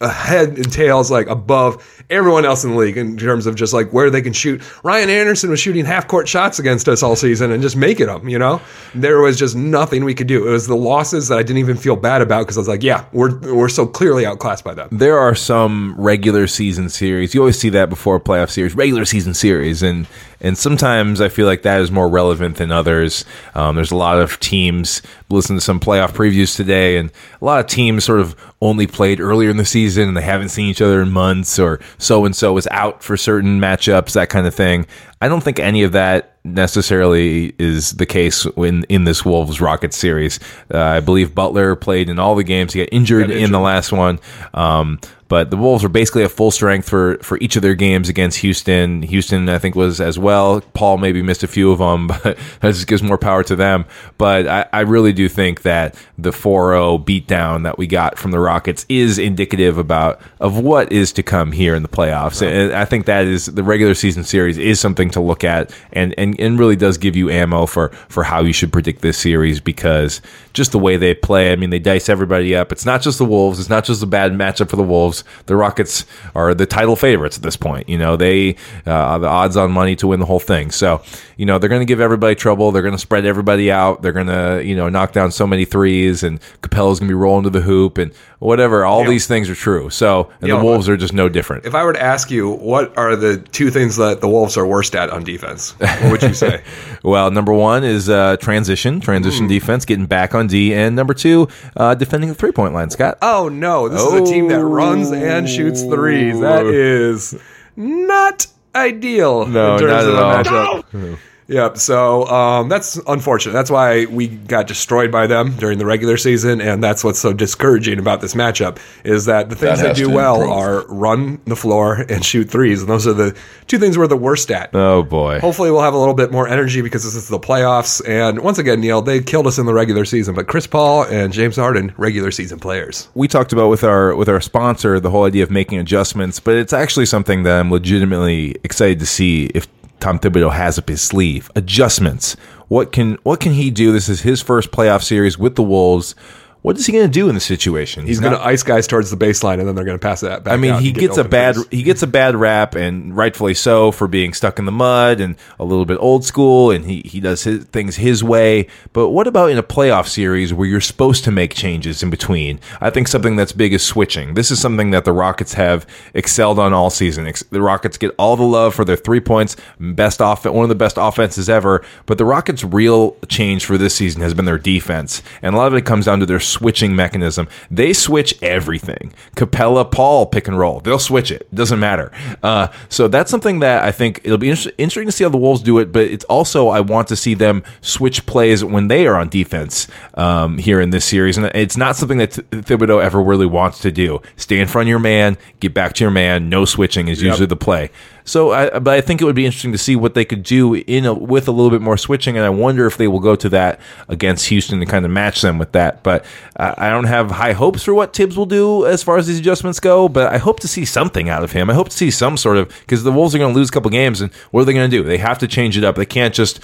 head and tails, like, above everyone else in the league in terms of just like where they can shoot. Ryan Anderson was shooting half court shots against us all season and just making them, you know? There was just nothing we could do. It was the losses that I didn't even feel bad about because I was like, yeah, we're, we're so clearly outclassed by them. There are some regular season series. You always see that before a playoff series, regular season series, and and sometimes I feel like that is more relevant than others. Um, there's a lot of teams. Listen to some playoff previews today, and a lot of teams sort of only played earlier in the season and they haven't seen each other in months, or so and so is out for certain matchups, that kind of thing. I don't think any of that necessarily is the case in in this Wolves Rockets series. Uh, I believe Butler played in all the games. He got injured, Got in the last one. Um, But the Wolves were basically at full strength for for each of their games against Houston. Houston, I think, was as well. Paul maybe missed a few of them, *laughs* but that just gives more power to them. But I, I really do think that the 4-0 beatdown that we got from the Rockets is indicative about of what is to come here in the playoffs. And I think that is the regular season series is something to look at and, and, and really does give you ammo for, for how you should predict this series because just the way they play, I mean, they dice everybody up. It's not just the Wolves. It's not just a bad matchup for the Wolves. The Rockets are the title favorites at this point. You know, they uh, are the odds on money to win the whole thing. So, you know, they're going to give everybody trouble. They're going to spread everybody out. They're going to, you know, knock down so many threes and Capela's going to be rolling to the hoop and whatever. All Yeah. these things are true. So, and the Wolves are just no different. If I were to ask you, what are the two things that the Wolves are worst at on defense? What would you say? *laughs* Well, number one is uh, transition, transition Hmm. defense, getting back on D, and number two, uh, defending the three point line. Scott, oh no, this is a team that runs and shoots threes. That is not ideal. No, in terms not of at the all. Yep. So um, that's unfortunate. That's why we got destroyed by them during the regular season, and that's what's so discouraging about this matchup is that the things That that, do well improve. are run the floor and shoot threes, and those are the two things we're the worst at. oh boy, Hopefully, we'll have a little bit more energy because this is the playoffs. And once again, Neil, they killed us in the regular season, but Chris Paul and James Harden, regular season players. we talked about with our with our sponsor the whole idea of making adjustments, but it's actually something that I'm legitimately excited to see if Tom Thibodeau has up his sleeve. Adjustments. What can what can he do? This is his first playoff series with the Wolves. What is he going to do in the situation? He's not- going to ice guys towards the baseline, and then they're going to pass that back. I mean, he gets a bad he gets a bad rap, and rightfully so for being stuck in the mud and a little bit old school, and he he does his, things his way. But what about in a playoff series where you're supposed to make changes in between? I think something that's big is switching. This is something that the Rockets have excelled on all season. The Rockets get all the love for their three points, best off one of the best offenses ever. But the Rockets' real change for this season has been their defense, and a lot of it comes down to their switching mechanism. They switch everything. Capela, Paul, pick and roll. They'll switch it. Doesn't matter. Uh, so that's something that I think it'll be inter- interesting to see how the Wolves do it. But it's also I want to see them switch plays when they are on defense um, here in this series, and it's not something that Th- Thibodeau ever really wants to do. Stay in front of your man, get back to your man. No switching is usually the play. So, I, but I think it would be interesting to see what they could do in a, with a little bit more switching, and I wonder if they will go to that against Houston to kind of match them with that. But uh, I don't have high hopes for what Thibs will do as far as these adjustments go. But I hope to see something out of him. I hope to see some sort of because the Wolves are going to lose a couple games, and what are they going to do? They have to change it up. They can't just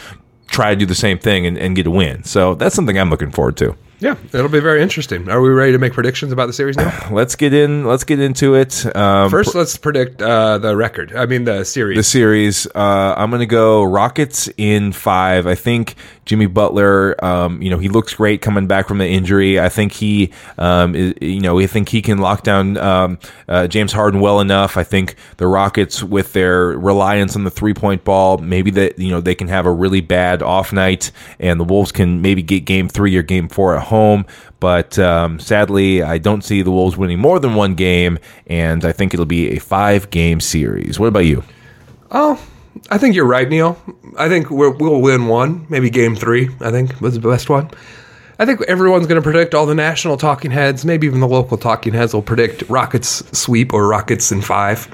try to do the same thing and, and get a win. So that's something I'm looking forward to. Yeah, it'll be very interesting. Are we ready to make predictions about the series now? *clears throat* Let's get in. Let's get into it. Um, First, let's predict uh, the record. I mean, the series. the series. Uh, I'm going to go Rockets in five. I think Jimmy Butler. Um, you know, he looks great coming back from the injury. I think he, um, is, you know, we think he can lock down um, uh, James Harden well enough. I think the Rockets, with their reliance on the three point ball, maybe that you know they can have a really bad off night, and the Wolves can maybe get Game Three or Game Four at home. But um, sadly, I don't see the Wolves winning more than one game, and I think it'll be a five game series. What about you? oh, I think you're right, Neil. I think we're, we'll win one, maybe game three. I think was the best one. I think everyone's going to predict all the national talking heads, maybe even the local talking heads will predict Rockets sweep or Rockets in five.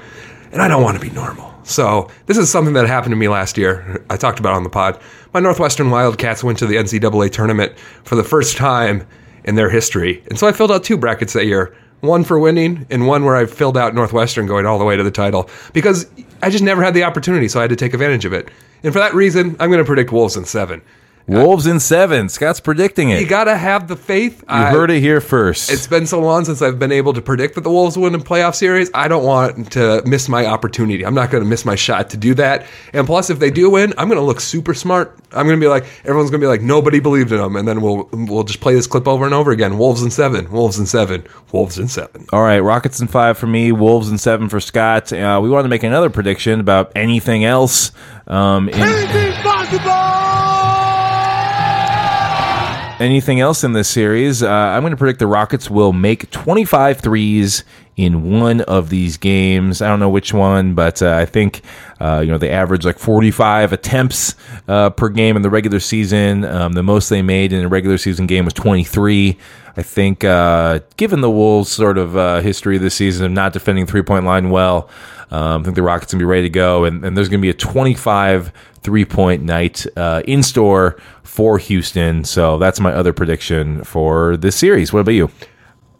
And I don't want to be normal. So this is something that happened to me last year. I talked about on the pod. My Northwestern Wildcats went to the NCAA tournament for the first time in their history. And so I filled out two brackets that year. One for winning and one where I filled out Northwestern going all the way to the title because I just never had the opportunity, so I had to take advantage of it. And for that reason, I'm going to predict Wolves in seven. Wolves in seven. Scott's predicting it. You got to have the faith. You heard it here first. It's been so long since I've been able to predict that the Wolves win a playoff series. I don't want to miss my opportunity. I'm not going to miss my shot to do that. And plus, if they do win, I'm going to look super smart. I'm going to be like everyone's going to be like nobody believed in them, and then we'll we'll just play this clip over and over again. Wolves in seven. Wolves in seven. Wolves in seven. All right, Rockets in five for me, Wolves in seven for Scott. Uh, we want to make another prediction about anything else. Um, in, anything else in this series, uh, I'm going to predict the Rockets will make 25 threes in one of these games. I don't know which one, but uh, I think uh, you know they average like 45 attempts uh, per game in the regular season. Um, the most they made in a regular season game was 23. I think, uh, given the Wolves' sort of uh, history this season of not defending three point line well, um, I think the Rockets going to be ready to go, and, and there's going to be a 25 three point night uh, in store for Houston. So that's my other prediction for this series. What about you?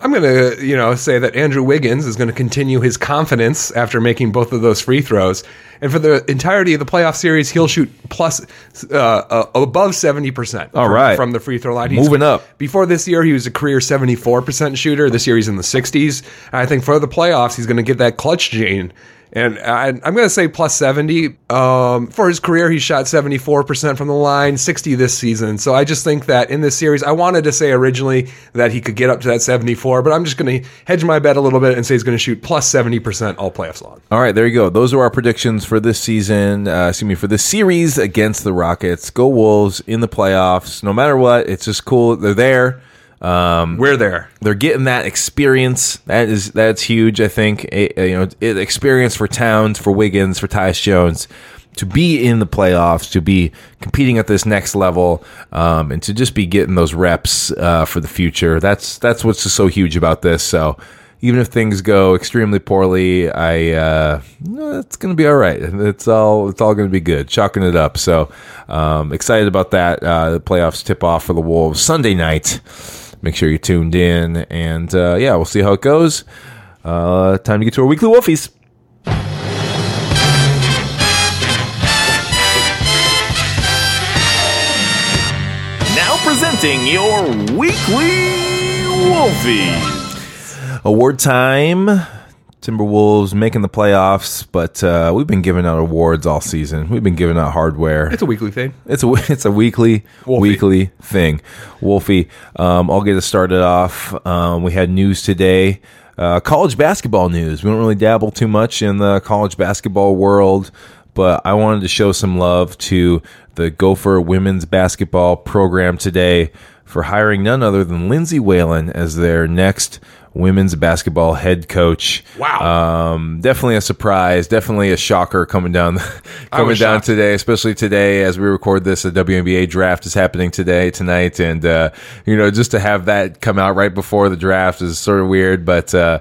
I'm going to, you know, say that Andrew Wiggins is going to continue his confidence after making both of those free throws, and for the entirety of the playoff series, he'll shoot plus uh, uh, above seventy percent. All right. from the free throw line, Moving up. Before this year, he was a career seventy four percent shooter. This year, he's in the sixties. I think for the playoffs, he's going to get that clutch gene. And I, I'm going to say plus 70. Um, for his career, he shot 74% from the line, 60 this season. So I just think that in this series, I wanted to say originally that he could get up to that 74, but I'm just going to hedge my bet a little bit and say he's going to shoot plus 70% all playoffs long. All right, there you go. Those are our predictions for this season. Uh, excuse me, for this series against the Rockets. Go Wolves in the playoffs. No matter what, it's just cool. They're there. Um, We're there. they're getting that experience. That is that's huge. I think A- a- you know it, experience for Towns, for Wiggins, for Tyus Jones to be in the playoffs, to be competing at this next level, um, and to just be getting those reps uh, for the future. That's that's what's just so huge about this. So. Even if things go extremely poorly, I uh, it's going to be all right. It's all it's all going to be good. Chalking it up. So um, excited about that. Uh, the playoffs tip off for the Wolves Sunday night make sure you're tuned in and uh, yeah we'll see how it goes. Uh, time to get to our weekly wolfies. Now presenting your weekly Wolfies. award time timberwolves making the playoffs but uh, we've been giving out awards all season we've been giving out hardware It's a weekly thing. It's a *laughs* it's a weekly Wolfie. weekly thing. Wolfie, um, I'll get us started off. Um, we had news today, uh, college basketball news. We don't really dabble too much in the college basketball world, but I wanted to show some love to the Gopher women's basketball program today for hiring none other than Lindsay Whalen as their next women's basketball head coach. Wow. Um, definitely a surprise. Definitely a shocker coming down *laughs* coming down shocked. today, especially today as we record this. The WNBA draft is happening today, tonight, and uh, you know just to have that come out right before the draft is sort of weird, but. Uh,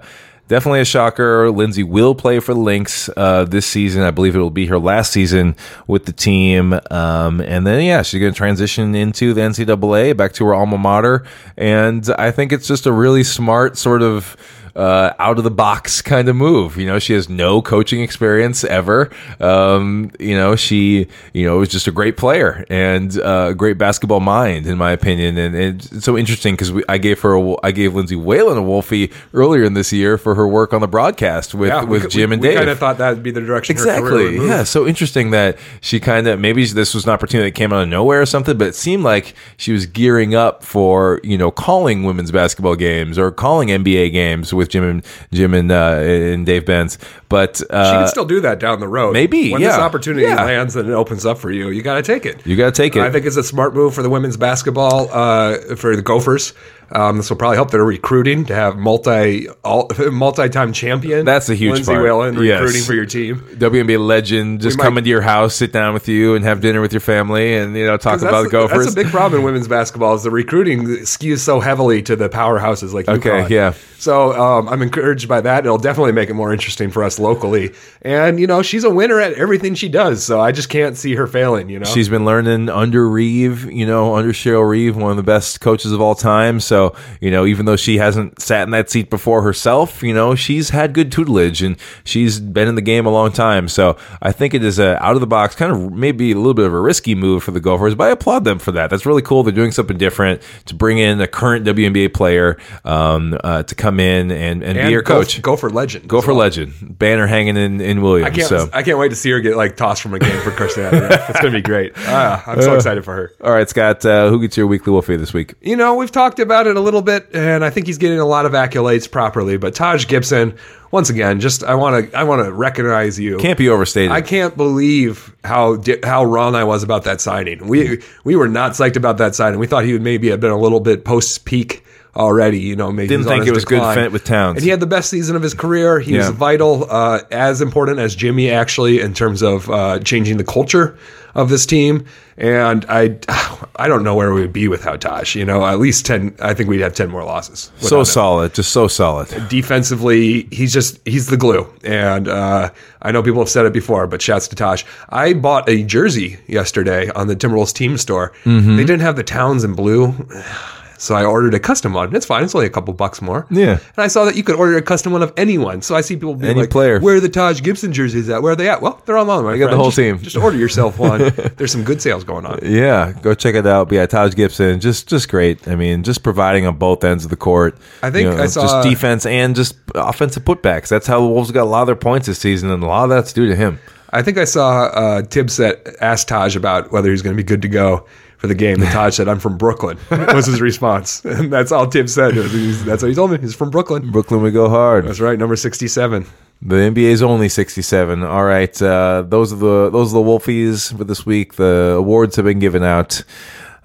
Definitely a shocker. Lindsay will play for the Lynx uh, this season. I believe it will be her last season with the team. Um, and then, yeah, she's going to transition into the NCAA back to her alma mater. And I think it's just a really smart sort of uh, out of the box kind of move. You know, she has no coaching experience ever. Um, you know, she, you know, was just a great player and uh, a great basketball mind, in my opinion. And it's so interesting because I gave her, a, I gave Lindsay Whalen a Wolfie earlier in this year for her work on the broadcast with, Yeah, with we, Jim we, and we Dave. kind of thought that would be the direction Exactly. Yeah. So interesting that she kind of maybe this was an opportunity that came out of nowhere or something, but it seemed like she was gearing up for you know calling women's basketball games or calling NBA games with Jim and Jim and uh, and Dave Benz. But She uh, can still do that down the road. maybe, when this opportunity Yeah. lands and it opens up for you, you got to take it. you got to take it. I think it's a smart move for the women's basketball uh, for the Gophers. Um, this will probably help their recruiting to have multi all, *laughs* multi-time champion. That's a huge Lindsay part. Whalen recruiting Yes. for your team. WNBA legend just might- come into your house, sit down with you, and have dinner with your family, and you know talk about the Gophers. that's a big problem in women's basketball. Is the recruiting skews so heavily to the powerhouses like Okay, UConn. yeah. So um, I'm encouraged by that. It'll definitely make it more interesting for us locally. And you know, she's a winner at everything she does. So I just can't see her failing. You know, She's been learning under Reeve, you know, under Cheryl Reeve, one of the best coaches of all time. So, you know, even though she hasn't sat in that seat before herself, you know, she's had good tutelage and she's been in the game a long time. So I think it is a out of the box, kind of maybe a little bit of a risky move for the Gophers, but I applaud them for that. That's really cool. They're doing something different to bring in a current WNBA player um, uh, to come in and, and, and be your coach. Gopher legend. Go for well. legend. Banner hanging in, in Williams. I can't. so. I can't wait to see her get like tossed from a game for Christian. *laughs* it's gonna be great. Ah, I'm so excited for her. All right, Scott, uh, who gets your weekly Wolfie this week? You know, we've talked about it a little bit, and I think he's getting a lot of accolades properly. But Taj Gibson, once again, just I want to I want to recognize you. Can't be overstated. I can't believe how di- how wrong I was about that signing. We we were not psyched about that signing. We thought he would maybe have been a little bit post peak already. You know, maybe Didn't think it was good fit with Towns. And he had the best season of his career. He was vital, uh, as important as Jimmy actually in terms of uh, changing the culture of this team. And I *sighs* I don't know where we would be without Tosh. You know, at least ten. I think we'd have ten more losses. so him solid, just so solid. defensively, he's just he's the glue. And uh, I know people have said it before, but shouts to Tosh. I bought a jersey yesterday on the Timberwolves team store. Mm-hmm. They didn't have the Towns in blue. *sighs* *sighs* So I ordered a custom one. It's fine. It's only a couple bucks more. Yeah. And I saw that you could order a custom one of anyone. So I see people being Any like, player. "Where are the Taj Gibson jerseys at? Where are they at?" Well, they're online. My got the whole Just- team. Just order yourself *laughs* one. There's some good sales going on. Yeah, go check it out. But yeah, Taj Gibson, just just great. I mean, just providing on both ends of the court. I think I saw- just defense and just offensive putbacks. That's how the Wolves got a lot of their points this season, and a lot of that's due to him. I think I saw uh, Thibs that asked Taj about whether he's going to be good to go for the game. And Taj said, "I'm from Brooklyn." *laughs* was his response, and that's all Tim said. He's- That's what he told me. He's from Brooklyn. Brooklyn would go hard. That's right, number sixty-seven. The NBA's only sixty-seven. All right, uh, those are the those are the Wolfies for this week. The awards have been given out.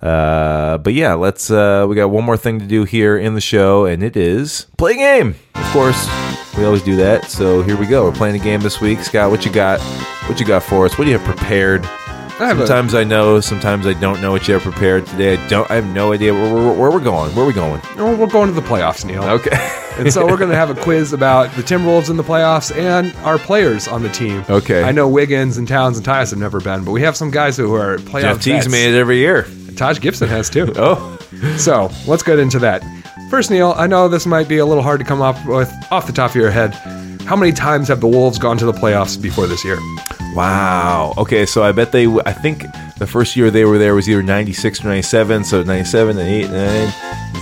Uh, but yeah, let's. Uh, we got one more thing to do here in the show, and it is play a game. Of course, we always do that. So here we go. We're playing a game this week. Scott, what you got? What you got for us? What do you have prepared? I have a- Sometimes I know, sometimes I don't know what you have prepared today. I don't. I have no idea where, where, where we're going. Where are we going? We're going to the playoffs, Neil. Okay. and so we're going to have a *laughs* quiz about the Timberwolves in the playoffs and our players on the team. Okay. I know Wiggins and Towns and Tyus have never been, but we have some guys who are playoff Jeff Teague's vets. made it every year. Taj Gibson has too. *laughs* Oh, So let's get into that. First, Neil, I know this might be a little hard to come up with off the top of your head. How many times have the Wolves gone to the playoffs before this year? Wow. Okay, so I bet they. I think the first year they were there was either ninety six or ninety seven. So ninety seven and eight nine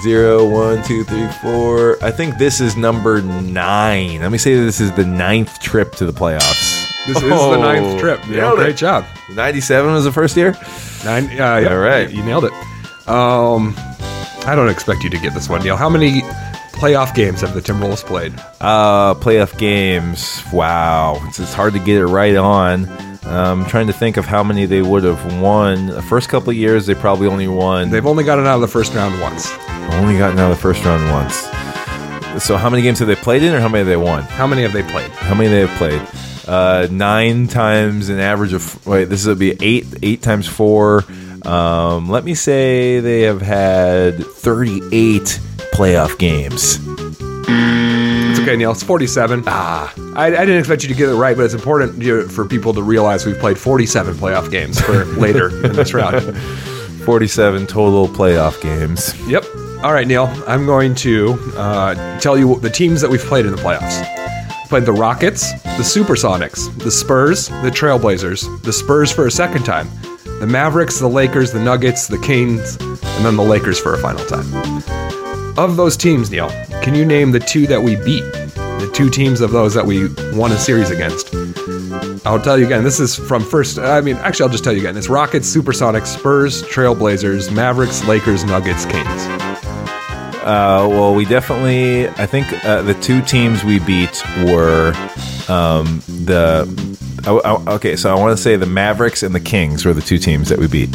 zero one two three four. I think this is number nine. Let me say this is the ninth trip to the playoffs. This is the ninth trip. Neil. nailed it. Great job. Ninety seven was the first year. Nine. Uh, yeah, All right. you nailed it. Um, I don't expect you to get this one, Neil. How many playoff games have the Timberwolves played? Uh, playoff games. Wow, it's, it's hard to get it right on. Um, trying to think of how many they would have won. The first couple of years, they probably only won. They've only gotten out of the first round once. Only gotten out of the first round once. So how many games have they played in, or how many have they won? How many have they played? How many they have played? Uh, nine times an average of wait. This would be eight. Eight times four. Um, let me say they have had thirty-eight playoff games. It's okay, Neil. It's 47. Ah. I, I didn't expect you to get it right, but it's important you- for people to realize we've played 47 playoff games for *laughs* later in this round. Forty-seven total playoff games. Yep. All right, Neil. I'm going to uh, tell you the teams that we've played in the playoffs. Played the Rockets, the Supersonics, the Spurs, the Trailblazers, the Spurs for a second time, the Mavericks, the Lakers, the Nuggets, the Kings, and then the Lakers for a final time. Of those teams, Neil, can you name the two that we beat? The two teams of those that we won a series against? I'll tell you again. This is from first. I mean, actually, I'll just tell you again. It's Rockets, Supersonics, Spurs, Trailblazers, Mavericks, Lakers, Nuggets, Kings. Uh, well, we definitely. I think uh, the two teams we beat were um, the. Okay, so I want to say the Mavericks and the Kings were the two teams that we beat.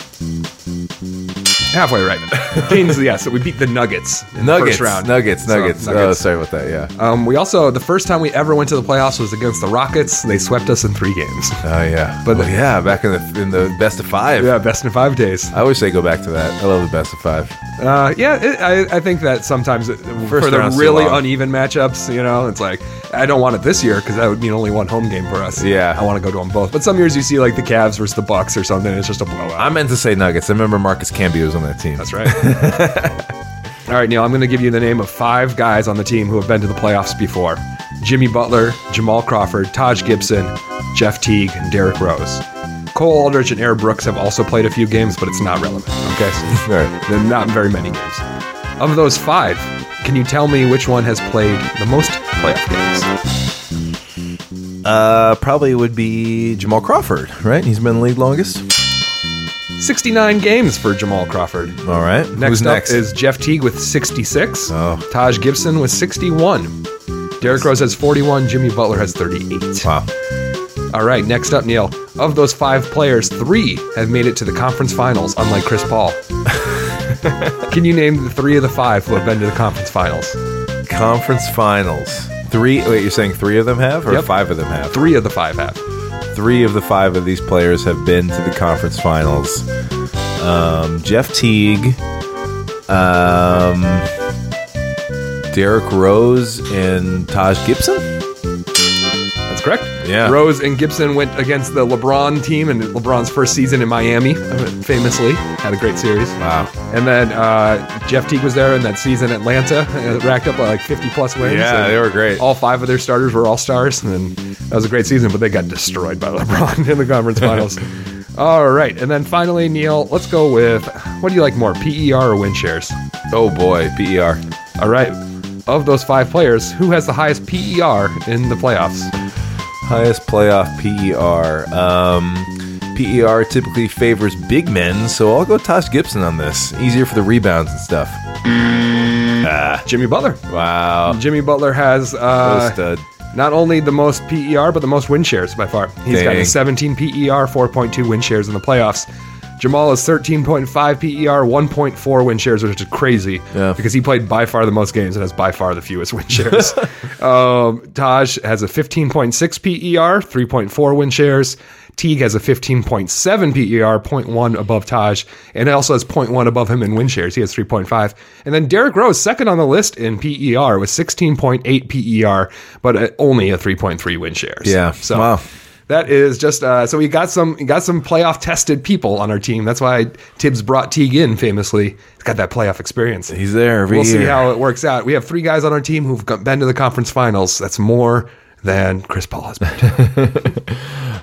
Halfway right. *laughs* Kings, yes. So we beat the Nuggets in Nuggets, the first round. Nuggets, So, Nuggets. Oh, Nuggets. sorry about that. Yeah. Um, we also the first time we ever went to the playoffs was against the Rockets. They swept us in three games. Oh yeah. But the- yeah, back in the in the best of five. Yeah, best in five days. I always say go back to that. I love the best of five. Uh, yeah, it, I, I think that sometimes it, for the round's too really long. uneven matchups, you know, it's like I don't want it this year because that would mean only one home game for us. Yeah. I want to go to them both. But some years you see like the Cavs versus the Bucks or something, it's just a blowout. I meant to say Nuggets. I remember Marcus Camby was on that team. That's right. *laughs* All right, Neil, I'm going to give you the name of five guys on the team who have been to the playoffs before Jimmy Butler, Jamal Crawford, Taj Gibson, Jeff Teague, and Derrick Rose. Cole Aldrich and Aaron Brooks have also played a few games, but it's not relevant. Okay, *laughs* so Right. *laughs* they're not very many games. Of those five, can you tell me which one has played the most playoff games? Uh, probably would be Jamal Crawford, right? He's been in the league longest. 69 games for Jamal Crawford. All right. Next Who's up next? is Jeff Teague with 66. Oh. Taj Gibson with 61. Derrick Rose has 41. Jimmy Butler has 38. wow. All right, next up, Neil. Of those five players, three have made it to the conference finals, unlike Chris Paul. *laughs* Can you name the three of the five who have been to the conference finals? Conference finals. Three. Wait, you're saying three of them have, or Yep. five of them have? Three of the five have. Three of the five of these players have been to the conference finals. Um, Jeff Teague, um, Derrick Rose, and Taj Gibson. That's correct. Yeah. Rose and Gibson went against the LeBron team in LeBron's first season in Miami, famously. Had a great series. Wow. And then uh, Jeff Teague was there in that season Atlanta, uh, racked up like 50 plus wins. Yeah, they were great. All five of their starters were all stars, and that was a great season, but they got destroyed by *laughs* LeBron in the conference finals. *laughs* all right. And then finally, Neil, let's go with what do you like more, PER or win shares? Oh boy, PER. All right. Of those five players, who has the highest PER in the playoffs? Highest playoff PER. Um, PER typically favors big men, so I'll go Tosh Gibson on this. Easier for the rebounds and stuff. Jimmy Butler. Wow. Jimmy Butler has uh, stud. not only the most PER, but the most win shares by far. He's got a 17 PER, 4.2 win shares in the playoffs. Jamal is 13.5 PER, 1.4 win shares, which is crazy Yeah. because he played by far the most games and has by far the fewest win shares. *laughs* um, Taj has a 15.6 PER, 3.4 win shares. Teague has a 15.7 PER, 0.1 above Taj, and also has 0.1 above him in win shares. He has 3.5. And then Derrick Rose, second on the list in PER, with 16.8 PER, but only a 3.3 win shares. Yeah. So Wow. That is just uh, so we got some got some playoff tested people on our team. That's why Thibs brought Teague in famously. He's got that playoff experience. He's there every We'll see how it works out. We have three guys on our team who've been to the conference finals. That's more than Chris Paul has been. *laughs*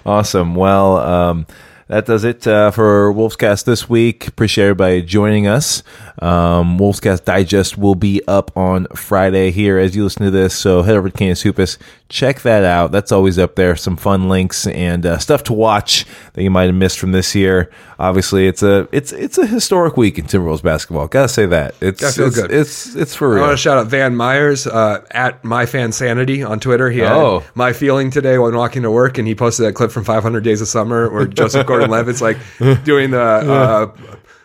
Awesome. Well, um, that does it uh, for Wolfscast this week. Appreciate everybody joining us. Um, Wolfscast Digest will be up on Friday here as you listen to this. So head over to Canis Hoopus, check that out. That's always up there. Some fun links and uh, stuff to watch that you might have missed from this year. Obviously, it's a it's it's a historic week in Timberwolves basketball. Gotta say that. It's I feel it's, good. It's it's for real. I want to shout out Van Myers uh, at Sanity on Twitter. He had Oh. my feeling today when walking to work, and he posted that clip from 500 Days of Summer where Joseph Gordon-Levitt's like *laughs* doing the uh,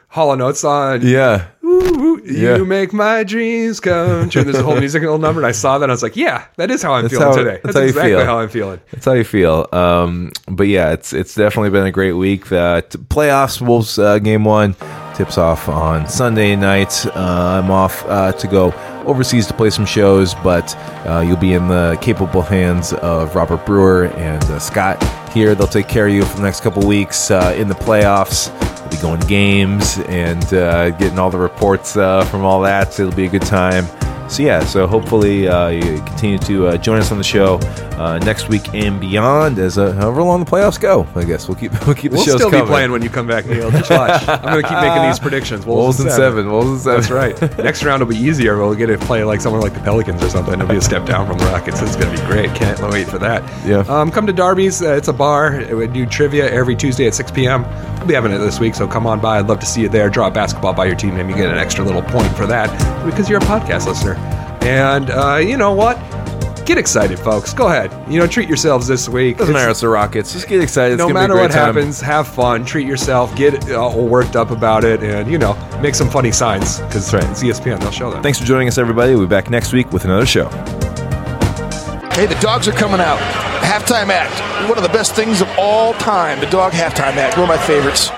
Hall and Oates song. yeah. Ooh, Yeah. You make my dreams come true. There's a whole musical *laughs* number, and I saw that. And I was like, "Yeah, that is how I'm That's feeling how- today. that's That's, how exactly feel. how I'm feeling." That's how you feel. Um, but yeah, it's it's definitely been a great week. The playoffs, Wolves uh, game one tips off on Sunday night. Uh, I'm off uh, to go overseas to play some shows, but uh, you'll be in the capable hands of Robert Brewer and uh, Scott here. They'll take care of you for the next couple weeks uh, in the playoffs. We'll be going games and uh, getting all the reports uh, from all that. So It'll be a good time. So yeah, so hopefully uh, you continue to uh, join us on the show uh, next week and beyond as uh, however long the playoffs go. I guess we'll keep *laughs* we'll keep the We'll shows still coming. be playing when you come back, Neil. Just watch. I'm going to keep making these predictions. Wolves and seven. Wolves and seven. That's right. Next round will be easier. We'll get to play like someone like the Pelicans or something. It'll be a step down from the Rockets. It's going to be great. Can't wait for that. Yeah. Um, come to Darby's. Uh, it's a bar. We do trivia every Tuesday at 6 p.m. We'll be having it this week, so come on by. I'd love to see you there. Draw a basketball by your team name. You get an extra little point for that because you're a podcast listener. And uh, you know what? Get excited, folks. Go ahead. You know, treat yourselves this week. Doesn't matter. It's the Rockets. Just get excited. It's no gonna matter be a what great time. happens, have fun, treat yourself, get uh, all worked up about it, and you know, make some funny signs because That's right. it's ESPN. They'll show that. Thanks for joining us, everybody. We'll be back next week with another show. Hey, the dogs are coming out. Halftime act. One of the best things of all time. The dog halftime act. One of my favorites.